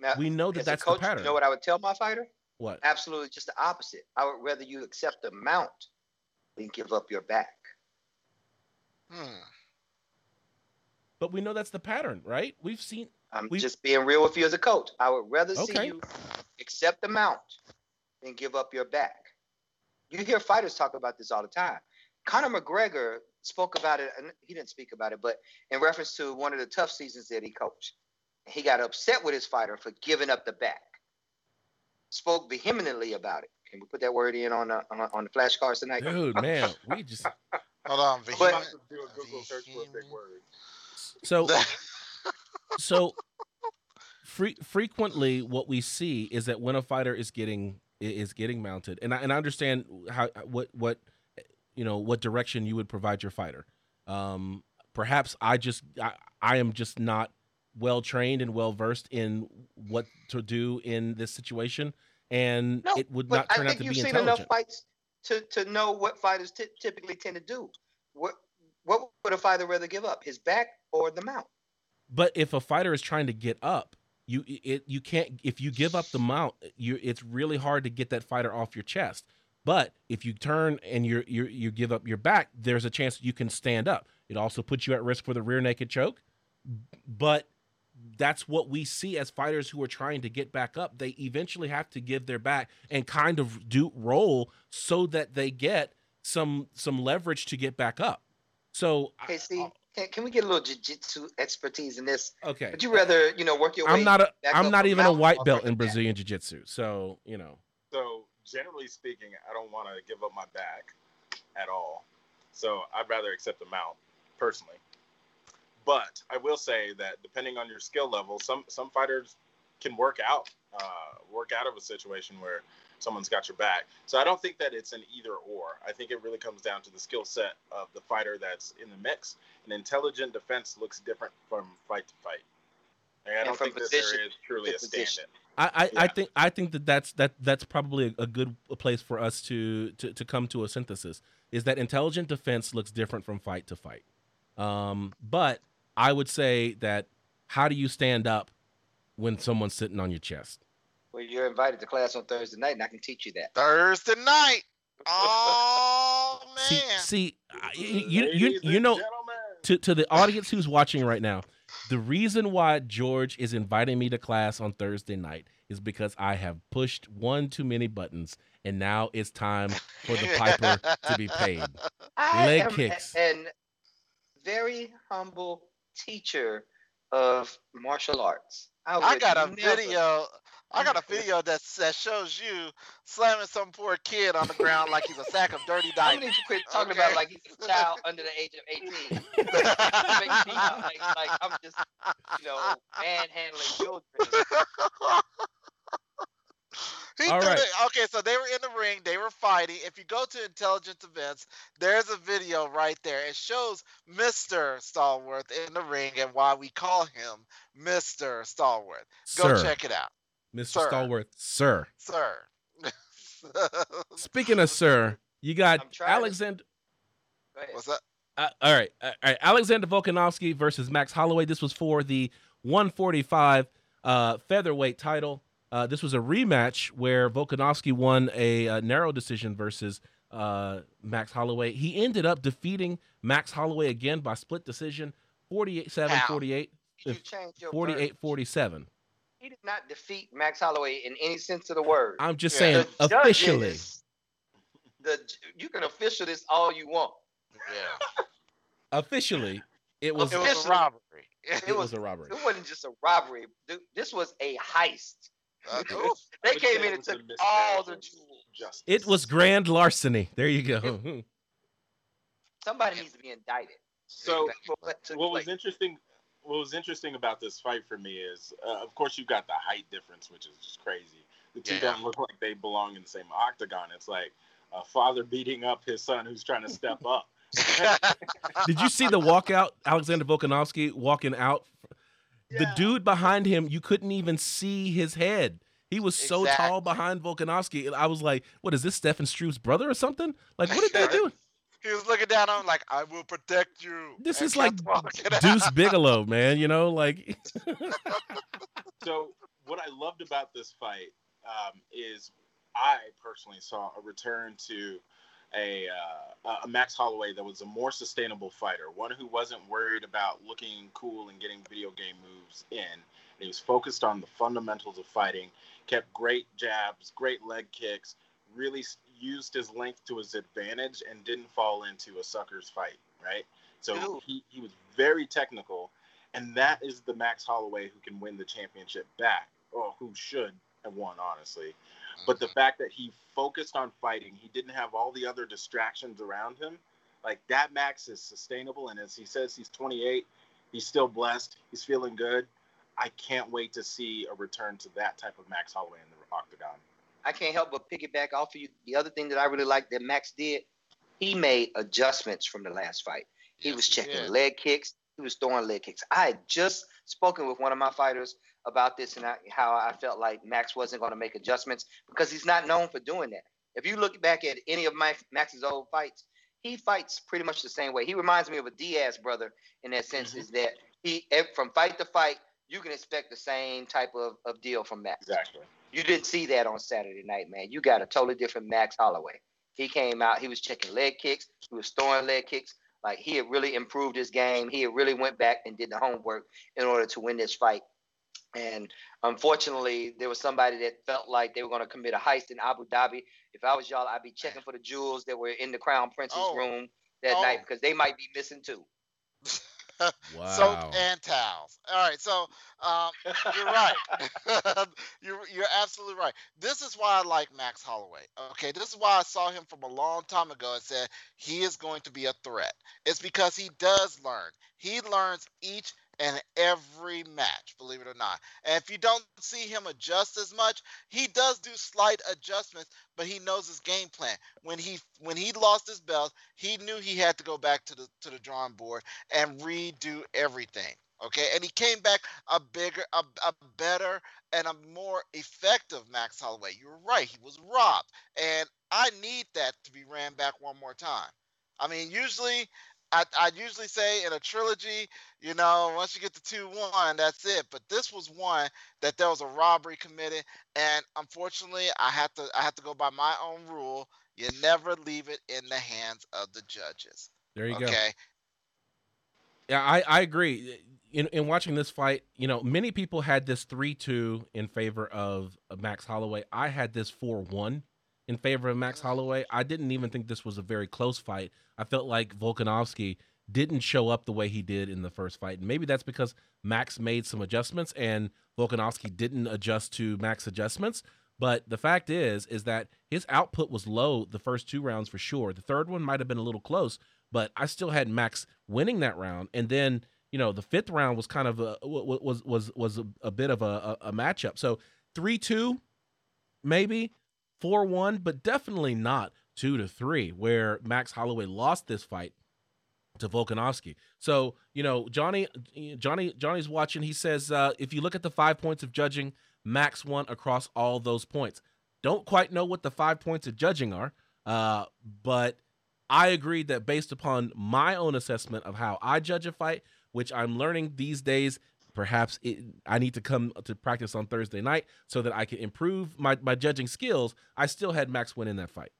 Speaker 4: Now,
Speaker 1: we know that
Speaker 4: as
Speaker 1: that's
Speaker 4: coach,
Speaker 1: the pattern
Speaker 4: You know what I would tell my fighter?
Speaker 1: what
Speaker 4: Absolutely, just the opposite. I would rather you accept the mount than give up your back.
Speaker 2: Hmm.
Speaker 1: but we know that's the pattern right we've seen
Speaker 4: I'm
Speaker 1: We-
Speaker 4: just being real with you as a coach. I would rather see you accept the mount than give up your back. You hear fighters talk about this all the time. Conor McGregor spoke about it, and he didn't speak about it, but in reference to one of the TUF seasons that he coached, he got upset with his fighter for giving up the back. Spoke vehemently about it. Can we put that word in on the, on, on the flashcards tonight?
Speaker 1: dude (laughs) man we just
Speaker 2: Hold on, vehement.
Speaker 3: about do a Google search for a big word.
Speaker 1: so (laughs) so fre- frequently what we see is that when a fighter is getting is getting mounted and I, and I understand how what what you know what direction you would provide your fighter um perhaps I just I, I am just not well trained and well versed in what to do in this situation and
Speaker 4: No,
Speaker 1: it would not turn
Speaker 4: I
Speaker 1: out
Speaker 4: think
Speaker 1: to
Speaker 4: you've
Speaker 1: be
Speaker 4: seen enough fights to, to know what fighters ty- typically tend to do. What what would a fighter rather give up, his back or the mount?
Speaker 1: But if a fighter is trying to get up, you it you can't if you give up the mount, you it's really hard to get that fighter off your chest. But if you turn and you you you give up your back, there's a chance that you can stand up. It also puts you at risk for the rear naked choke. But that's what we see as fighters who are trying to get back up. They eventually have to give their back and kind of do roll so that they get some some leverage to get back up. So I-
Speaker 4: Okay, see, can, can we get a little jiu-jitsu expertise in this?
Speaker 1: okay.
Speaker 4: Would you rather, you know, work your way?
Speaker 1: I'm not a
Speaker 4: back
Speaker 1: I'm not even a white belt in? Brazilian Jiu Jitsu. So, you know.
Speaker 3: So generally speaking, I don't want to give up my back at all. So I'd rather accept the mount personally. But I will say that depending on your skill level, some some fighters can work out, uh, work out of a situation where someone's got your back. So I don't think that it's an either or. I think it really comes down to the skill set of the fighter that's in the mix. And intelligent defense looks different from fight to fight. And I
Speaker 4: And
Speaker 3: don't
Speaker 4: from
Speaker 3: think that
Speaker 4: position
Speaker 3: there is truly a stand-in.
Speaker 1: I, I, I
Speaker 3: Yeah.
Speaker 1: think I think that that's that that's probably a, a good place for us to, to to come to a synthesis is that intelligent defense looks different from fight to fight. Um, but I would say that how do you stand up when someone's sitting on your chest?
Speaker 4: Well, you're invited to class on Thursday night, and I can teach you that.
Speaker 2: Thursday night. (laughs) Oh
Speaker 1: See,
Speaker 2: man.
Speaker 1: see, I- you you you, you know to to the audience who's watching right now, the reason why George is inviting me to class on Thursday night is because I have pushed one too many buttons, and now it's time for the piper to be paid. (laughs)
Speaker 4: I
Speaker 1: Leg
Speaker 4: am
Speaker 1: kicks.
Speaker 4: a- an very humble teacher of martial arts.
Speaker 2: I
Speaker 4: would
Speaker 2: got a
Speaker 4: never-
Speaker 2: video. I got a (laughs) video that that shows you slamming some poor kid on the ground like he's a sack of dirty
Speaker 4: I'm
Speaker 2: dice.
Speaker 4: gonna need you to quit talking
Speaker 2: Okay.
Speaker 4: about like he's a child under the age of 18. (laughs) (laughs) Make me like, like I'm just, you know, manhandling children.
Speaker 2: He
Speaker 1: All
Speaker 2: threw
Speaker 1: right.
Speaker 2: the- okay, so they were in the ring, they were fighting. If you go to intelligence events, there's a video right there. It shows Mr. Stallworth in the ring and why we call him Mr. Stallworth. Go
Speaker 1: Sir,
Speaker 2: check it out,
Speaker 1: Mr.
Speaker 2: Sir.
Speaker 1: Stallworth, sir.
Speaker 2: sir. (laughs)
Speaker 1: Speaking of sir, you got
Speaker 4: I'm to-
Speaker 1: Alexander.
Speaker 2: What's that?
Speaker 1: Uh, all right, all right. Alexander Volkanovski versus Max Holloway. This was for the 145 uh, featherweight title. Uh, this was a rematch where Volkanovski won a, a narrow decision versus uh, Max Holloway. He ended up defeating Max Holloway again by split decision 48 7
Speaker 2: How?
Speaker 1: 48
Speaker 4: You changed your
Speaker 1: 48
Speaker 4: verbiage.
Speaker 1: 47.
Speaker 4: He did not defeat Max Holloway in any sense of the word.
Speaker 1: I'm just
Speaker 2: Yeah.
Speaker 1: saying
Speaker 4: The
Speaker 1: officially.
Speaker 4: judges- The you can official this all you want.
Speaker 2: Yeah. (laughs)
Speaker 1: Officially, it was
Speaker 2: It was a robbery.
Speaker 1: it was a robbery.
Speaker 4: It wasn't just a robbery. This was a heist.
Speaker 2: Uh, (laughs) ooh,
Speaker 4: They came in
Speaker 3: it
Speaker 4: and took all the
Speaker 3: miscarriage of
Speaker 4: jewels.
Speaker 3: justice.
Speaker 1: It was grand larceny. There you go. (laughs)
Speaker 4: Somebody needs to be indicted.
Speaker 3: So
Speaker 4: what
Speaker 3: was interesting what was interesting about this fight for me is uh, of course you've got the height difference which is just crazy the two
Speaker 2: Yeah.
Speaker 3: don't look like they belong in the same octagon it's like a father beating up his son who's trying to step up (laughs)
Speaker 1: Did you see the walkout? Alexander Volkanovski walking out. The dude behind him, you couldn't even see his head. He was so tall behind Volkanovski. I was like, "What is this, Stefan Struve's brother or something?" Like, what did they do?
Speaker 2: he was looking down on him like, I will protect you.
Speaker 1: This is like
Speaker 2: kept (laughs) out.
Speaker 1: Deuce Bigalow, man. You know, like (laughs)
Speaker 3: so what i loved about this fight um, is i personally saw a return to a, uh, a max holloway that was a more sustainable fighter one who wasn't worried about looking cool and getting video game moves in. And he was focused on the fundamentals of fighting kept great jabs great leg kicks really used his length to his advantage and didn't fall into a sucker's fight right? So he, he was very technical and that is the Max Holloway who can win the championship back, or who should have won, honestly. But the fact that he focused on fighting, he didn't have all the other distractions around him. Like that, Max is sustainable, and as he says, he's 28. He's still blessed. He's feeling good. I can't wait to see a return to that type of Max Holloway in the octagon.
Speaker 4: I can't help but piggyback off of you. The other thing that I really liked that Max did, he made adjustments from the last fight. He
Speaker 2: Yes,
Speaker 4: was checking
Speaker 2: did.
Speaker 4: leg kicks. He was throwing leg kicks. I had just spoken with one of my fighters about this and I, how I felt like Max wasn't going to make adjustments because he's not known for doing that. If you look back at any of Max, Max's old fights, he fights pretty much the same way. He reminds me of a Diaz brother in that sense,
Speaker 3: Mhm.
Speaker 4: is that he from fight to fight, you can expect the same type of, of deal from Max.
Speaker 3: Exactly.
Speaker 4: You didn't see that on Saturday night, man. You got a totally different Max Holloway. He came out, he was checking leg kicks, he was throwing leg kicks. Like he had really improved his game. He had really went back and did the homework in order to win this fight. And unfortunately, there was somebody that felt like they were going to commit a heist in Abu Dhabi. If I was y'all, I'd be checking for the jewels that were in the Crown Prince's
Speaker 2: Oh.
Speaker 4: room that
Speaker 2: Oh.
Speaker 4: night because they might be missing too.
Speaker 1: wow.
Speaker 2: Soap and towels. All right, so um, you're right. (laughs) you're you're absolutely right. This is why I like Max Holloway. Okay, this is why I saw him from a long time ago and said he is going to be a threat. It's because he does learn. He learns each and every match, believe it or not. And if you don't see him adjust as much, he does do slight adjustments, but he knows his game plan. When he when he lost his belt, he knew he had to go back to the to the drawing board and redo everything. Okay, and he came back a bigger, a, a better, and a more effective Max Holloway. You're right; he was robbed, and I need that to be ran back one more time. I mean, usually, I I usually say in a trilogy, you know, once you get to two one, that's it. But this was one that there was a robbery committed, and unfortunately, I have to I have to go by my own rule. You never leave it in the hands of the judges.
Speaker 1: there you go.
Speaker 2: Okay.
Speaker 1: Yeah, I, I agree. In in watching this fight, you know, many people had this three two in favor of, of Max Holloway. I had this four one in favor of Max mm. Holloway. I didn't even think this was a very close fight. I felt like Volkanovski didn't show up the way he did in the first fight. And maybe that's because Max made some adjustments and Volkanovski didn't adjust to Max adjustments. But the fact is, is that his output was low the first two rounds for sure. The third one might have been a little close, but I still had Max winning that round. And then, you know, the fifth round was kind of a was was was a, bit of a, a matchup. So three two, maybe four one, but definitely not two to three, where Max Holloway lost this fight to Volkanovski. So you know, Johnny, Johnny, Johnny's watching. He says, uh, if you look at the five points of judging, Max won across all those points. Don't quite know what the five points of judging are, uh, but I agreed that based upon my own assessment of how I judge a fight, which I'm learning these days, perhaps it, I need to come to practice on Thursday night so that I can improve my, my judging skills. I still had Max win in that fight.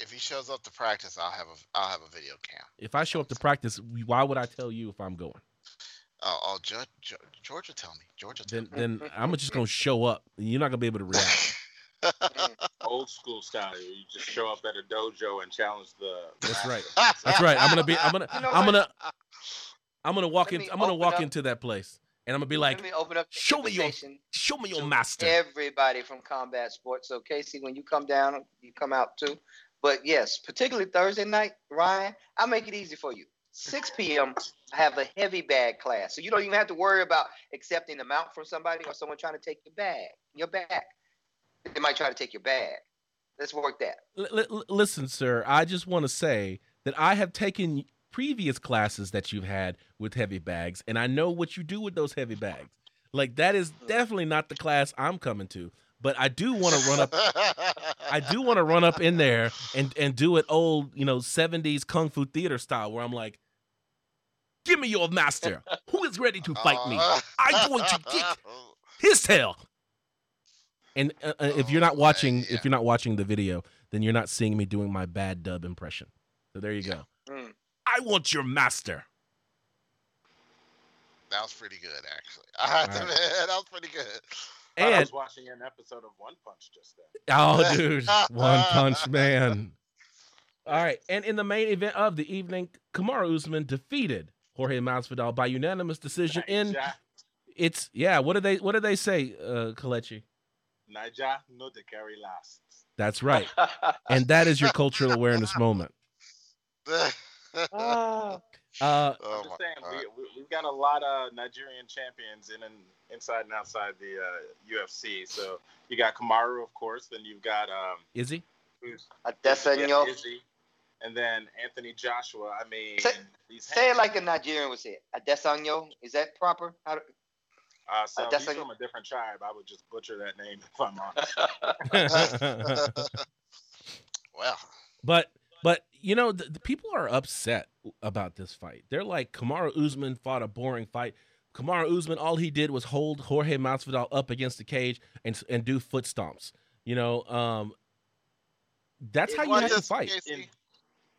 Speaker 2: If he shows up to practice, I'll have a I'll have a video cam.
Speaker 1: If I show up to practice, why would I tell you if I'm going?
Speaker 2: Oh, oh George, Georgia, tell me. Georgia, tell
Speaker 1: then, me. Then I'm just gonna show up. You're not gonna be able to react. (laughs)
Speaker 3: Old school style. You just show up at a dojo and challenge the.
Speaker 1: That's right. (laughs) That's right. I'm gonna be. I'm gonna. You know I'm gonna. I'm gonna walk in. I'm gonna walk up. into that place, and I'm gonna be like,
Speaker 4: me open up
Speaker 1: "Show me your, show me your master."
Speaker 4: Everybody from combat sports. So Casey, when you come down, you come out too. But yes, particularly Thursday night, Ryan, I'll make it easy for you. 6 p.m. I have a heavy bag class, so you don't even have to worry about accepting the mount from somebody or someone trying to take your bag, your bag. They might try to take your bag. Let's work that.
Speaker 1: L- listen, sir, I just want to say that I have taken previous classes that you've had with heavy bags, and I know what you do with those heavy bags. Like that is mm. definitely not the class I'm coming to. But I do want to run up. I (laughs) do want to run up in there and and do it old, you know, '70s kung fu theater style, where I'm like, "Give me your master. Who is ready to fight me? (laughs) I'm going to kick his tail." And uh, uh if you're not oh, watching, yeah. if you're not watching the video, then you're not seeing me doing my bad dub impression. So there you go. Mm. I want your master.
Speaker 2: That was pretty good, actually. I have to admit, that was pretty good.
Speaker 3: And I was watching an episode of One Punch just then.
Speaker 1: Oh, (laughs) dude, One Punch Man. All right, and in the main event of the evening, Kamaru Usman defeated Jorge Masvidal by unanimous decision. in it's yeah. What did they What did they say, uh, Kelechi?
Speaker 3: Naija no de carry last.
Speaker 1: That's right, and that is your cultural awareness moment. (laughs)
Speaker 3: Uh, oh I'm just saying, we, we, have got a lot of Nigerian champions in and inside and outside the uh, UFC. So you got Kamaru, of course. Then you've got um,
Speaker 1: Izzy,
Speaker 4: who's Adesanya,
Speaker 3: Izzy, and then Anthony Joshua. I mean,
Speaker 4: say, say it like a Nigerian would say it. Adesanya, is that proper? How do,
Speaker 3: uh, so he's from a different tribe. I would just butcher that name if I'm honest. (laughs)
Speaker 2: well,
Speaker 1: but but you know, the, the, people are upset about this fight. They're like, Kamaru Usman fought a boring fight. Kamaru Usman, all he did was hold Jorge Masvidal up against the cage and and do foot stomps. You know, um, that's how you have to fight. In,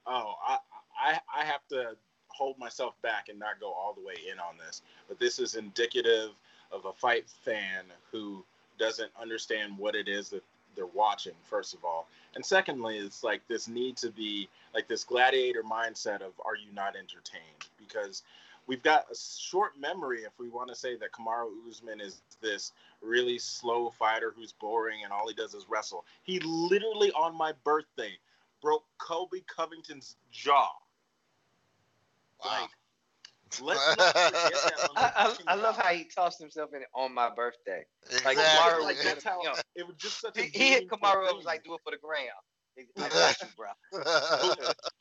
Speaker 3: oh, I, I I have to hold myself back and not go all the way in on this. But this is indicative of a fight fan who doesn't understand what it is that they're watching first of all and secondly it's like this need to be like this gladiator mindset of are you not entertained because we've got a short memory if we want to say that Kamaru Usman is this really slow fighter who's boring and all he does is wrestle. He literally on my birthday broke Colby Covington's jaw.
Speaker 2: Wow. Like (laughs)
Speaker 4: Let's not I, I, I, love how he tossed himself in it on my birthday. Exactly. Like Kamaru, like that's how you know, it was just such a. He, he hit Kamaru was like, "Do it for the gram." (laughs) I got you, bro. (laughs)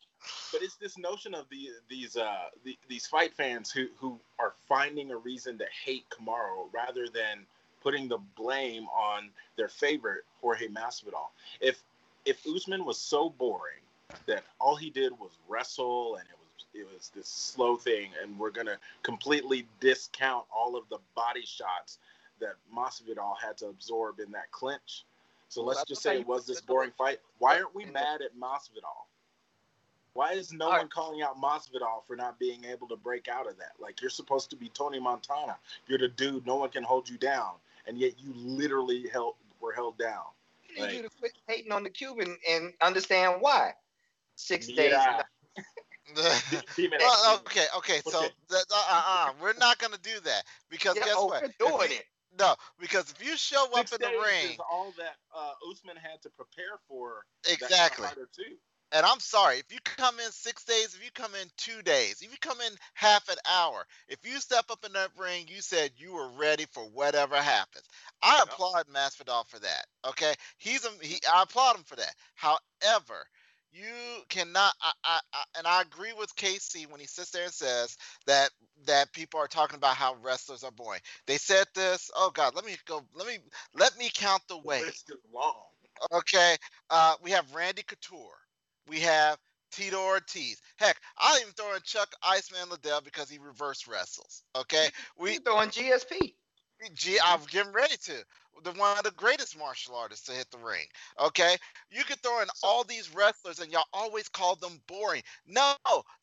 Speaker 3: but it's this notion of the these uh the, these fight fans who who are finding a reason to hate Kamaru rather than putting the blame on their favorite Jorge Masvidal. If if Usman was so boring that all he did was wrestle and it was it was this slow thing, and we're gonna completely discount all of the body shots that Masvidal had to absorb in that clinch. So well, let's just say it was this boring fight. Why aren't we mad at Masvidal? Why is no one calling out Masvidal for not being able to break out of that? Like you're supposed to be Tony Montana. You're the dude. No one can hold you down, and yet you literally held were held down.
Speaker 4: You like, need to quit hating on the Cuban and understand why. Six yeah. days. (laughs)
Speaker 2: well, okay, okay. So, uh, uh, we're not gonna do that because yeah, guess oh, what?
Speaker 4: We're doing it.
Speaker 2: No, because if you show Six up in the ring,
Speaker 3: all that uh, Usman had to prepare for.
Speaker 2: Exactly. And I'm sorry if you come in six days, if you come in two days, if you come in half an hour, if you step up in that ring, you said you were ready for whatever happens. I applaud Masvidal for that. Okay, he's a, he. I applaud him for that. However, you cannot I, I, I, and i agree with casey when he sits there and says that that people are talking about how wrestlers are boring they said this oh god let me go let me let me count the way
Speaker 3: list is long
Speaker 2: okay uh, we have randy couture we have Tito Ortiz. Heck, I'll even throw in Chuck Iceman Liddell because he reverse wrestles. Okay,
Speaker 4: we throwing GSP.
Speaker 2: G, I'm getting ready to. The one of the greatest martial artists to hit the ring. Okay, you could throw in all these wrestlers, and y'all always call them boring. No,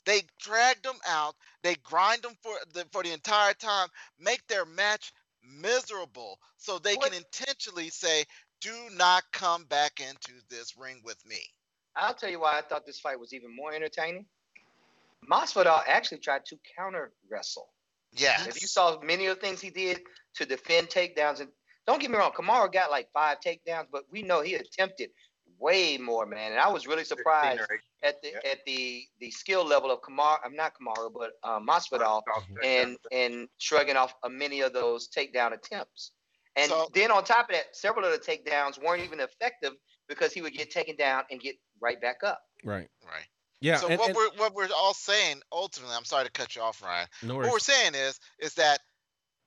Speaker 2: they dragged them out. They grind them for the for the entire time, make their match miserable, so they what? can intentionally say, "Do not come back into this ring with me."
Speaker 4: I'll tell you why I thought this fight was even more entertaining. Masvidal actually tried to counter wrestle.
Speaker 2: Yeah.
Speaker 4: If you saw many of the things he did to defend takedowns, and don't get me wrong, Kamaru got like five takedowns, but we know he attempted way more, man. And I was really surprised at the yeah. at the the skill level of Kamaru. I'm not Kamaru, but um, Masvidal, and and shrugging off many of those takedown attempts. And so, then on top of that, several of the takedowns weren't even effective because he would get taken down and get right back up.
Speaker 1: Right.
Speaker 2: Right.
Speaker 1: Yeah.
Speaker 2: So and, what and, we're what we're all saying ultimately, I'm sorry to cut you off, Ryan. No what we're saying is is that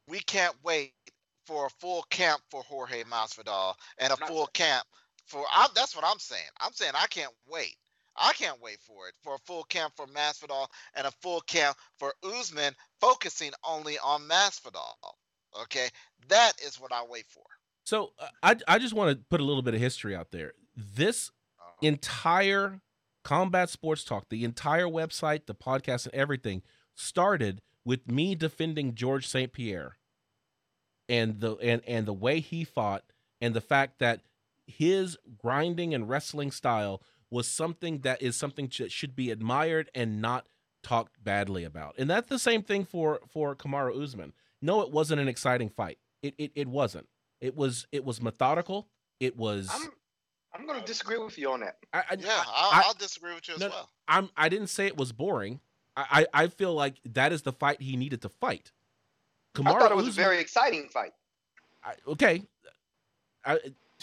Speaker 2: we can't wait for a full camp for Jorge Masvidal and a full camp for. I, that's what I'm saying. I'm saying I can't wait. I can't wait for it for a full camp for Masvidal and a full camp for Usman, focusing only on Masvidal. Okay, that is what I wait for.
Speaker 1: So uh, I I just want to put a little bit of history out there. This uh-huh. entire Combat Sports Talk, the entire website, the podcast, and everything started with me defending George St. Pierre and the and, and the way he fought and the fact that his grinding and wrestling style was something that is something that should be admired and not talked badly about. And that's the same thing for for Kamaru Usman. No, it wasn't an exciting fight. It it, it wasn't. It was it was methodical. It was
Speaker 4: I'm I'm going to disagree with you on that.
Speaker 2: I, I, yeah, I'll, I, will disagree with you as no, well.
Speaker 1: I'm. I didn't say it was boring. I, I feel like that is the fight he needed to fight.
Speaker 4: Kamaru I thought it was Usman, a very exciting fight.
Speaker 1: I, okay, I,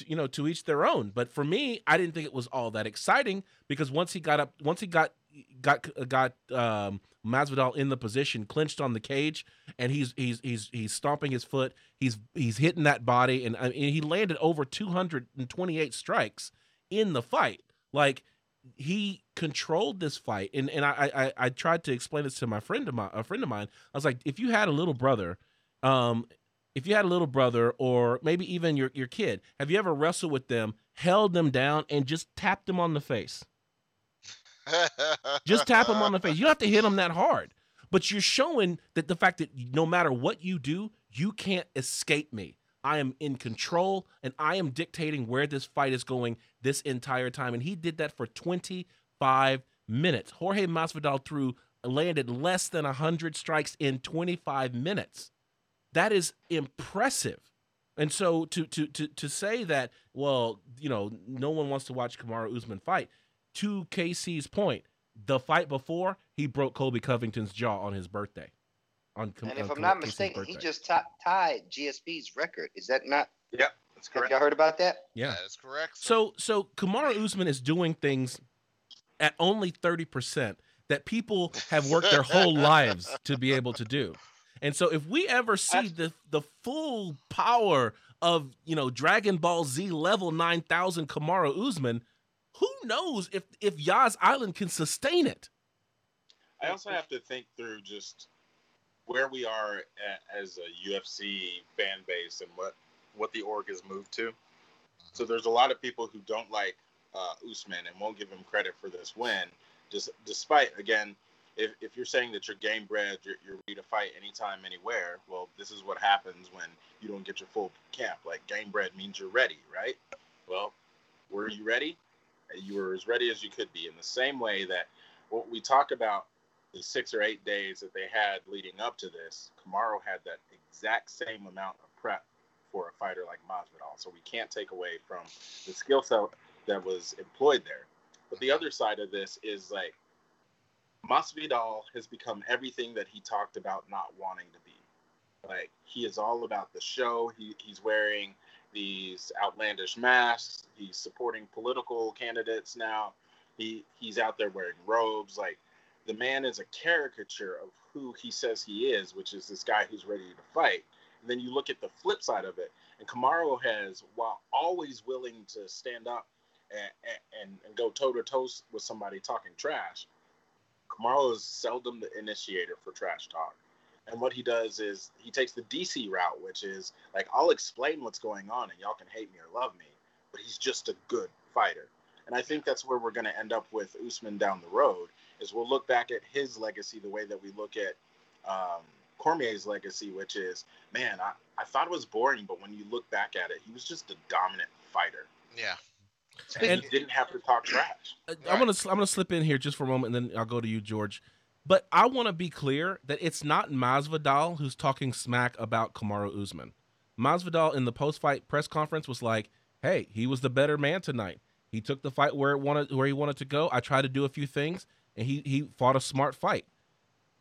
Speaker 1: you know, to each their own. But for me, I didn't think it was all that exciting because once he got up, once he got got got um, Masvidal in the position, clinched on the cage, and he's he's he's he's stomping his foot. He's he's hitting that body, and, and he landed over 228 strikes in the fight. Like he controlled this fight, and and I I, I tried to explain this to my friend of my a friend of mine. I was like, if you had a little brother, um, if you had a little brother, or maybe even your your kid, have you ever wrestled with them, held them down, and just tapped them on the face? Just tap him on the face. You don't have to hit him that hard. But you're showing that the fact that no matter what you do, you can't escape me. I am in control and I am dictating where this fight is going this entire time. And he did that for 25 minutes. Jorge Masvidal threw landed less than 100 strikes in 25 minutes. That is impressive. And so to to to to say that, well, you know, no one wants to watch Kamaru Usman fight to KC's point, the fight before he broke Colby Covington's jaw on his birthday.
Speaker 4: On, and if on I'm not mistaken, he just t- tied GSP's record. Is that not?
Speaker 3: Yeah, that's correct.
Speaker 4: Have y'all heard about that?
Speaker 1: Yeah,
Speaker 2: that is correct.
Speaker 1: Sir. So, so Kamaru Usman is doing things at only thirty percent that people have worked their whole (laughs) lives to be able to do. And so, if we ever see the the full power of you know Dragon Ball Z level nine thousand Kamaru Usman, who knows if if Yas Island can sustain it?
Speaker 3: I also have to think through just where we are at, as a UFC fan base and what what the org has moved to. So there's a lot of people who don't like uh, Usman and won't give him credit for this win, just despite again. If, if you're saying that you're game bred, you're, you're ready to fight anytime, anywhere, well, this is what happens when you don't get your full camp. Like game bred means you're ready, right? Well, were you ready? You were as ready as you could be in the same way that what we talk about the six or eight days that they had leading up to this, Kamaru had that exact same amount of prep for a fighter like Masvidal. So we can't take away from the skill set that was employed there. But the other side of this is like Masvidal has become everything that he talked about not wanting to be. Like he is all about the show. He, he's wearing these outlandish masks. He's supporting political candidates now. He he's out there wearing robes. Like the man is a caricature of who he says he is, which is this guy who's ready to fight. And then you look at the flip side of it, and Kamaru has, while always willing to stand up and, and, and go toe to toe with somebody talking trash, Kamaru is seldom the initiator for trash talk. And what he does is he takes the DC route, which is like, I'll explain what's going on and y'all can hate me or love me, but he's just a good fighter. And I think that's where we're going to end up with Usman down the road is we'll look back at his legacy the way that we look at um, Cormier's legacy, which is, man, I, I thought it was boring, but when you look back at it, he was just a dominant fighter.
Speaker 2: Yeah.
Speaker 3: And, he didn't have to talk trash.
Speaker 1: Uh, I'm gonna I'm gonna slip in here just for a moment, and then I'll go to you, George. But I want to be clear that it's not Masvidal who's talking smack about Kamaru Usman. Masvidal in the post-fight press conference was like, "Hey, he was the better man tonight. He took the fight where it wanted where he wanted to go. I tried to do a few things, and he he fought a smart fight."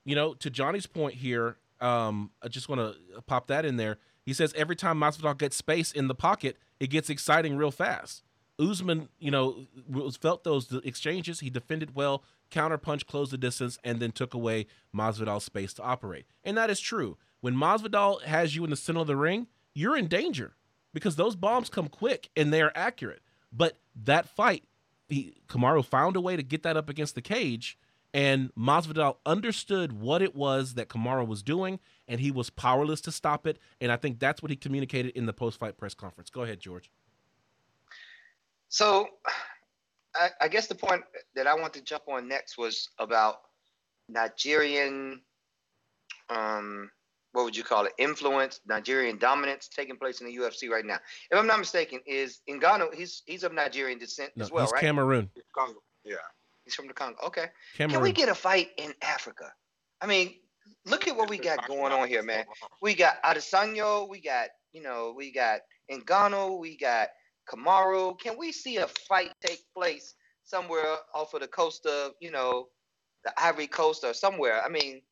Speaker 1: You know, to Johnny's point here, um, I just want to pop that in there. He says every time Masvidal gets space in the pocket, it gets exciting real fast. Usman, you know, felt those exchanges. He defended well, counterpunch, closed the distance, and then took away Masvidal's space to operate. And that is true. When Masvidal has you in the center of the ring, you're in danger because those bombs come quick and they are accurate. But that fight, he, Kamaru found a way to get that up against the cage, and Masvidal understood what it was that Kamaru was doing, and he was powerless to stop it. And I think that's what he communicated in the post-fight press conference. Go ahead, George.
Speaker 4: So, I, I guess the point that I want to jump on next was about Nigerian, um, what would you call it? Influence, Nigerian dominance taking place in the UFC right now. If I'm not mistaken, is Ngannou? He's he's of Nigerian descent
Speaker 1: no,
Speaker 4: as well,
Speaker 1: he's
Speaker 4: right?
Speaker 1: Cameroon.
Speaker 3: Congo. Yeah.
Speaker 4: He's from the Congo. Okay.
Speaker 1: Cameroon.
Speaker 4: Can we get a fight in Africa? I mean, look at what we got going on here, man. We got Adesanya, we got, you know, we got Ngannou, we got Kamaru. Can we see a fight take place somewhere off of the coast of, you know, the Ivory Coast or somewhere? I mean,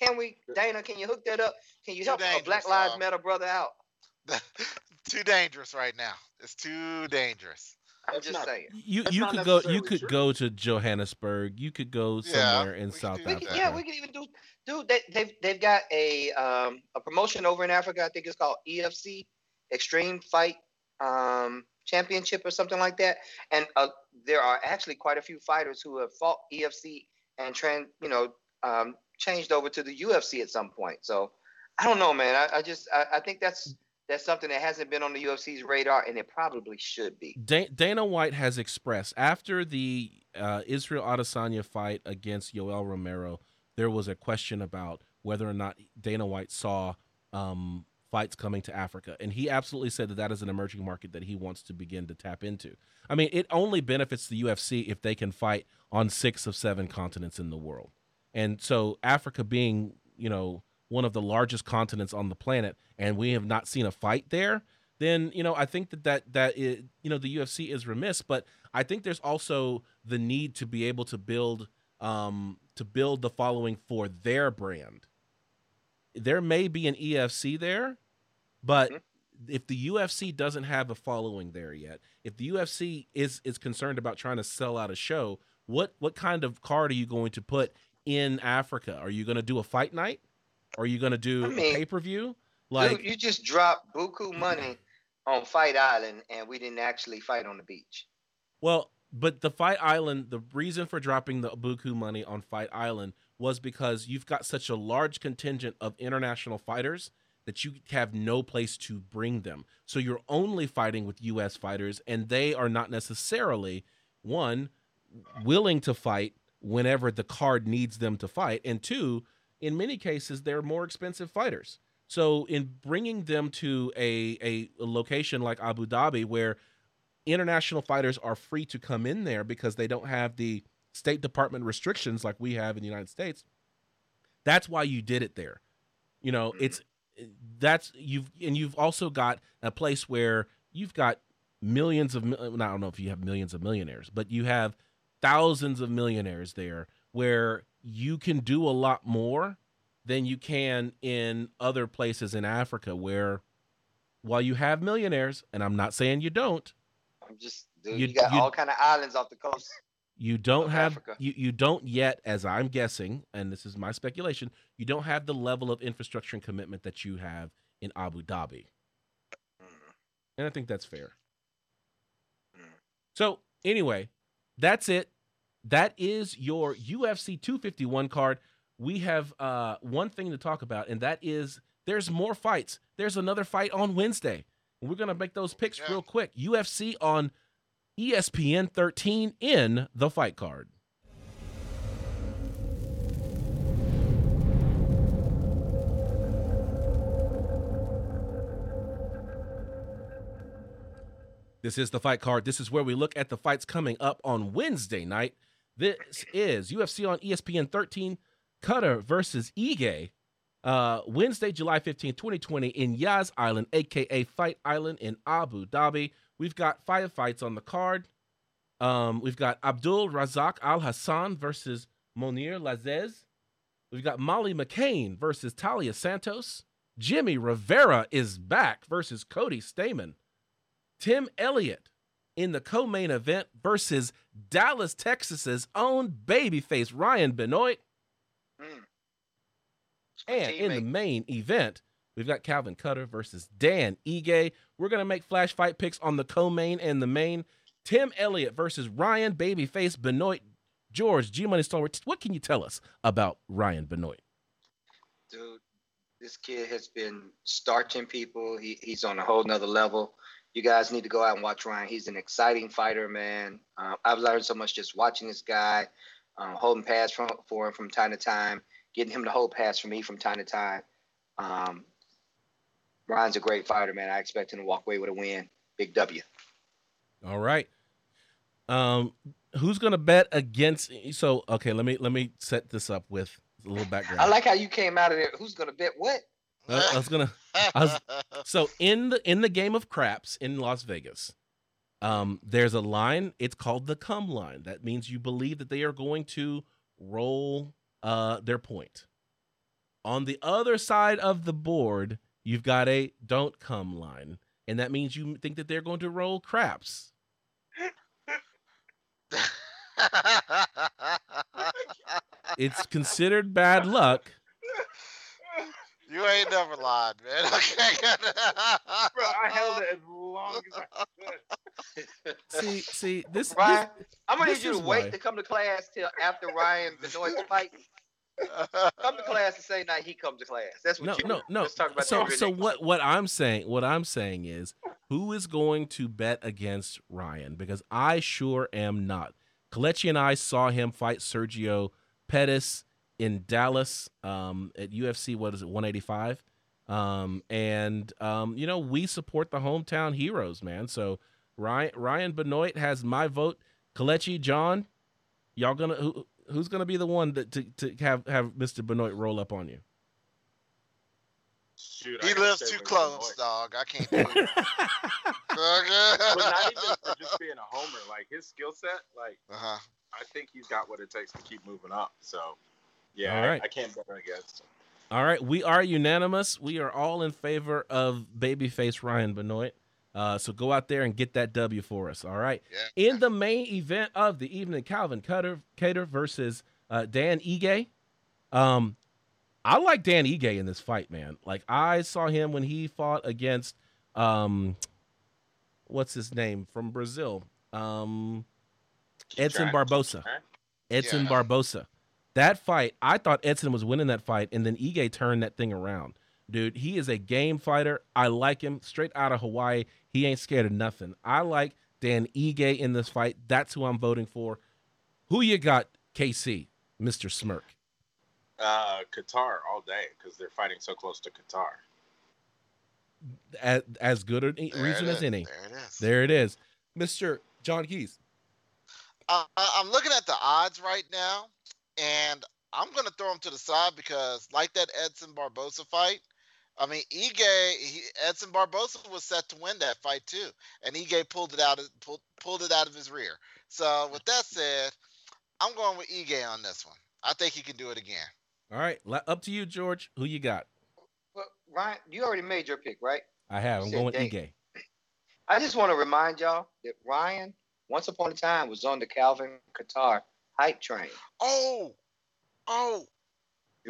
Speaker 4: can we, Dana? Can you hook that up? Can you help a Black Lives
Speaker 2: uh,
Speaker 4: Matter brother out? (laughs)
Speaker 2: too dangerous right now. It's too dangerous.
Speaker 4: I'm
Speaker 3: That's
Speaker 4: just
Speaker 3: not-
Speaker 4: saying.
Speaker 1: You
Speaker 3: That's
Speaker 1: you could go you could
Speaker 3: true.
Speaker 1: go to Johannesburg. You could go
Speaker 2: Yeah,
Speaker 1: somewhere in South
Speaker 2: do
Speaker 4: We
Speaker 2: that.
Speaker 4: could,
Speaker 1: Africa.
Speaker 4: yeah, we could even do, dude. They, they've they've got a um a promotion over in Africa. I think it's called EFC, Extreme Fight um Championship or something like that. And uh, there are actually quite a few fighters who have fought EFC and trans, you know, um, changed over to the UFC at some point. So I don't know, man. I, I just I, I think that's that's something that hasn't been on the UFC's radar, and it probably should be.
Speaker 1: Da- Dana White has expressed after the uh, Israel Adesanya fight against Yoel Romero, there was a question about whether or not Dana White saw um, fights coming to Africa, and he absolutely said that that is an emerging market that he wants to begin to tap into. I mean, it only benefits the UFC if they can fight on six of seven continents in the world, and so Africa being, you know, one of the largest continents on the planet, and we have not seen a fight there then you know I think that that that is, you know the UFC is remiss, but I think there's also the need to be able to build um, to build the following for their brand. There may be an EFC there, but
Speaker 4: Mhm.
Speaker 1: if the UFC doesn't have a following there yet, if the UFC is is concerned about trying to sell out a show, what what kind of card are you going to put in Africa? Are you going to do a fight night? Are you going to do
Speaker 4: I
Speaker 1: a
Speaker 4: mean,
Speaker 1: pay per view?
Speaker 4: Like
Speaker 1: Like
Speaker 4: you just dropped buku money on Fight Island, and we didn't actually fight on the beach.
Speaker 1: Well, but the Fight Island, the reason for dropping the Buku money on Fight Island was because you've got such a large contingent of international fighters that you have no place to bring them. So you're only fighting with US fighters and they are not necessarily one willing to fight whenever the card needs them to fight and two, in many cases they're more expensive fighters. So in bringing them to a, a, location like Abu Dhabi where international fighters are free to come in there because they don't have the State Department restrictions like we have in the United States. That's why you did it there. You know, it's mm-hmm. that's you've and you've also got a place where you've got millions of I don't know if you have millions of millionaires, but you have thousands of millionaires there where you can do a lot more than you can in other places in Africa where while you have millionaires and I'm not saying you don't,
Speaker 4: I'm just, dude,
Speaker 1: You-
Speaker 4: you, got
Speaker 1: you-
Speaker 4: all kind of islands off the coast.
Speaker 1: You don't
Speaker 4: Of
Speaker 1: have
Speaker 4: Africa.
Speaker 1: you, you don't yet as i'm guessing and this is my speculation you don't have the level of infrastructure and commitment that you have in abu dhabi
Speaker 4: Mm,
Speaker 1: and i think that's fair
Speaker 4: mm.
Speaker 1: so Anyway, that's it. That is your UFC 251 card. We have uh, one thing to talk about, and that is there's more fights. There's another fight on Wednesday. We're gonna make those picks
Speaker 2: Yeah.
Speaker 1: real quick. UFC on ESPN 13 in the fight card. This is the fight card. This is where we look at the fights coming up on Wednesday night. This is UFC on ESPN 13, Kattar versus Ige. Uh, Wednesday, July 15, 2020, in Yas Island, aka Fight Island in Abu Dhabi. We've got firefights on the card. Um, we've got Abdul Razak Alhassan versus Mounir Lazzez. We've got Molly McCann versus Taila Santos. Jimmy Rivera is back versus Cody Stamann. Tim Elliott in the co-main event versus Dallas, Texas's own babyface Ryan Benoit.
Speaker 4: Mm.
Speaker 1: And in the main event, we've got Calvin Kattar versus Dan Ige. We're gonna make flash fight picks on the co-main and the main. Tim Elliott versus Ryan Babyface Benoit. George G Money Star. What can you tell us about Ryan Benoit?
Speaker 4: dude, this kid has been starching people. He, he's on a whole nother level. You guys need to go out and watch Ryan. He's an exciting fighter, man. Uh, I've learned so much just watching this guy, um, holding pass from, for him from time to time, getting him to hold pass for me from time to time. Um, Ryan's a great fighter, man. I expect him to walk away with a win. Big W.
Speaker 1: All right. Um, who's gonna bet against? So okay, let me let me set this up with a little background.
Speaker 4: I like how you came out of there. Who's gonna bet what?
Speaker 1: Uh, I was gonna. I was- So in the in the game of craps in Las Vegas, um, there's a line. It's called the come line. That means you believe that they are going to roll uh their point. On the other side of the board, you've got a don't come line, and that means you think that they're going to roll craps. It's considered bad luck. (laughs)
Speaker 2: you ain't never lied, man. (laughs) Okay.
Speaker 3: Bro, I held it as long as I could.
Speaker 1: See, see this.
Speaker 4: Ryan,
Speaker 1: this
Speaker 4: I'm gonna
Speaker 1: this
Speaker 4: need you to wait
Speaker 1: why-
Speaker 4: to come to class till after Ryan Benoit's fight. (laughs) Come to class the same night he comes to class. That's what
Speaker 1: no,
Speaker 4: you
Speaker 1: no, no.
Speaker 4: Let's talk about
Speaker 1: so, so what? What I'm saying, what I'm saying is, who is going to bet against Ryan? Because I sure am not. Kelechi and I saw him fight Sergio Pettis in Dallas um, at UFC. What is it, 185? Um, and um, you know we support the hometown heroes, man. So Ryan Ryan Benoit has my vote. Kelechi, John, y'all gonna who, who's gonna be the one that to, to have have Mr. Benoit roll up on you?
Speaker 3: Shoot,
Speaker 2: he
Speaker 3: gotta
Speaker 2: lives too close,
Speaker 3: Illinois.
Speaker 2: dog. I can't (laughs) do it.
Speaker 3: But not even (laughs) for just being a homer. Like his skill set, like
Speaker 2: huh.
Speaker 3: I think he's got what it takes to keep moving up. So, yeah,
Speaker 1: All
Speaker 3: I- I, can't bet against him.
Speaker 1: All right, we are unanimous. We are all in favor of babyface Ryan Benoit. Uh, so go out there and get that W for us. All right.
Speaker 2: Yeah.
Speaker 1: In the main event of the evening, Calvin Kattar Cater versus uh, Dan Ige. Um, I like Dan Ige in this fight, man. Like I saw him when he fought against um, what's his name from Brazil, um, Edson Barbosa. Edson
Speaker 2: Yeah.
Speaker 1: Barbosa. That fight, I thought Edson was winning that fight, and then Ige turned that thing around. Dude, he is a game fighter. I like him straight out of Hawaii. He ain't scared of nothing. I like Dan Ige in this fight. That's who I'm voting for. Who you got, KC, Mr. Smirk?
Speaker 3: Uh, Qatar all day because they're fighting so close to Qatar.
Speaker 1: As, as good a
Speaker 2: There
Speaker 1: reason as any.
Speaker 2: There it is.
Speaker 1: There it is. Mr. John Keys.
Speaker 2: Uh, I- I'm looking at the odds right now, and I'm going to throw him to the side because, like that Edson Barbosa fight, I mean, Ige, he, Edson Barbosa was set to win that fight too, and Ige pulled it out of pulled, pulled it out of his rear. So, with that said, I'm going with Ige on this one. I think he can do it again.
Speaker 1: All right. Up to you, George. Who you got?
Speaker 4: Well, Ryan, you already made your pick, right?
Speaker 1: I have. I'm going with
Speaker 4: Dan.
Speaker 1: Ige.
Speaker 4: I just want to remind y'all that Ryan, once upon a time, was on the Calvin Kattar hype train.
Speaker 2: Oh, oh,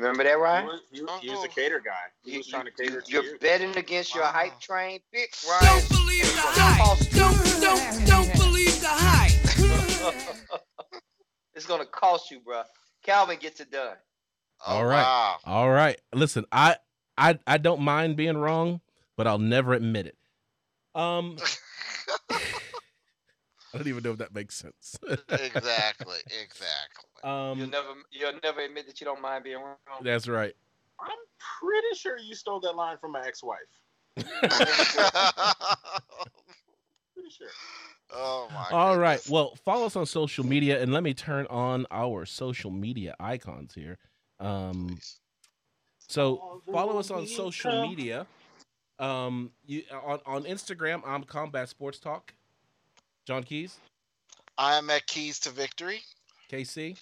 Speaker 4: You remember that,
Speaker 3: He
Speaker 4: Ryan?
Speaker 3: was, he, was- he was
Speaker 2: Oh.
Speaker 3: a cater guy. He
Speaker 4: You-
Speaker 3: was trying to
Speaker 4: you-
Speaker 3: cater to
Speaker 4: You're betting against your
Speaker 2: Wow.
Speaker 4: hype train pick, Ryan.
Speaker 5: Don't believe the hype. Don't don't don't believe the hype. (laughs)
Speaker 4: It's gonna cost you, bro. Calvin gets it done.
Speaker 2: Oh,
Speaker 1: All right.
Speaker 2: Wow.
Speaker 1: All right. Listen, I I I don't mind being wrong, but I'll never admit it. Um (laughs) (laughs) I don't even know if that makes sense.
Speaker 2: exactly. Exactly.
Speaker 4: You'll
Speaker 1: um
Speaker 4: never, you'll never admit that you don't mind being wrong.
Speaker 1: that's right.
Speaker 3: I'm pretty sure you stole that line from my ex-wife. (laughs) Pretty sure.
Speaker 2: oh my.
Speaker 1: All right.
Speaker 2: goodness.
Speaker 1: Well, follow us on social media and let me turn on our social media icons here. Um So follow us on social media. Um, you on on Instagram. I'm Combat Sports Talk. John Keys,
Speaker 2: I am at Keys to Victory.
Speaker 1: KC,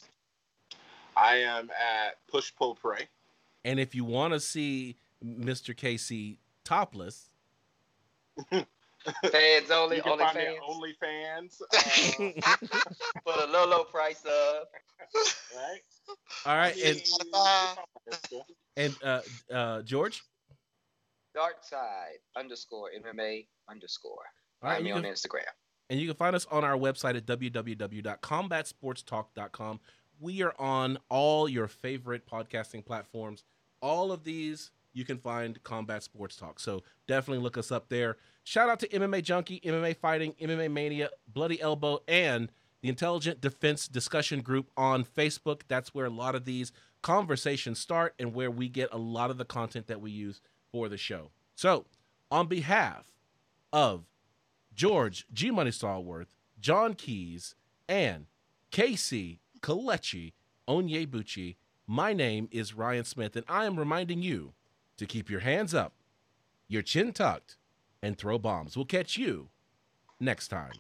Speaker 3: I am at Push Pull Pray.
Speaker 1: and if you want to see Mr. KC topless, (laughs)
Speaker 4: Fans only,
Speaker 3: you can
Speaker 4: only
Speaker 3: find
Speaker 4: fans.
Speaker 3: at OnlyFans. (laughs) Uh,
Speaker 4: For the low, low price of.
Speaker 3: right?
Speaker 1: all right, and
Speaker 2: Bye.
Speaker 1: and uh, uh, George,
Speaker 4: Dark side underscore MMA underscore.
Speaker 1: all right,
Speaker 4: Find me on Instagram.
Speaker 1: And you can find us on our website at www.combatsportstalk.com. We are on all your favorite podcasting platforms. All of these you can find Combat Sports Talk. So definitely look us up there. Shout out to MMA Junkie, MMA Fighting, MMA Mania, Bloody Elbow, and the Intelligent Defense Discussion Group on Facebook. That's where a lot of these conversations start and where we get a lot of the content that we use for the show. So, on behalf of George G Money Stallworth, John Keys, and Casey Kelechi Onyebuchi, my name is Ryan Smith, and I am reminding you to keep your hands up, your chin tucked, and throw bombs. We'll catch you next time.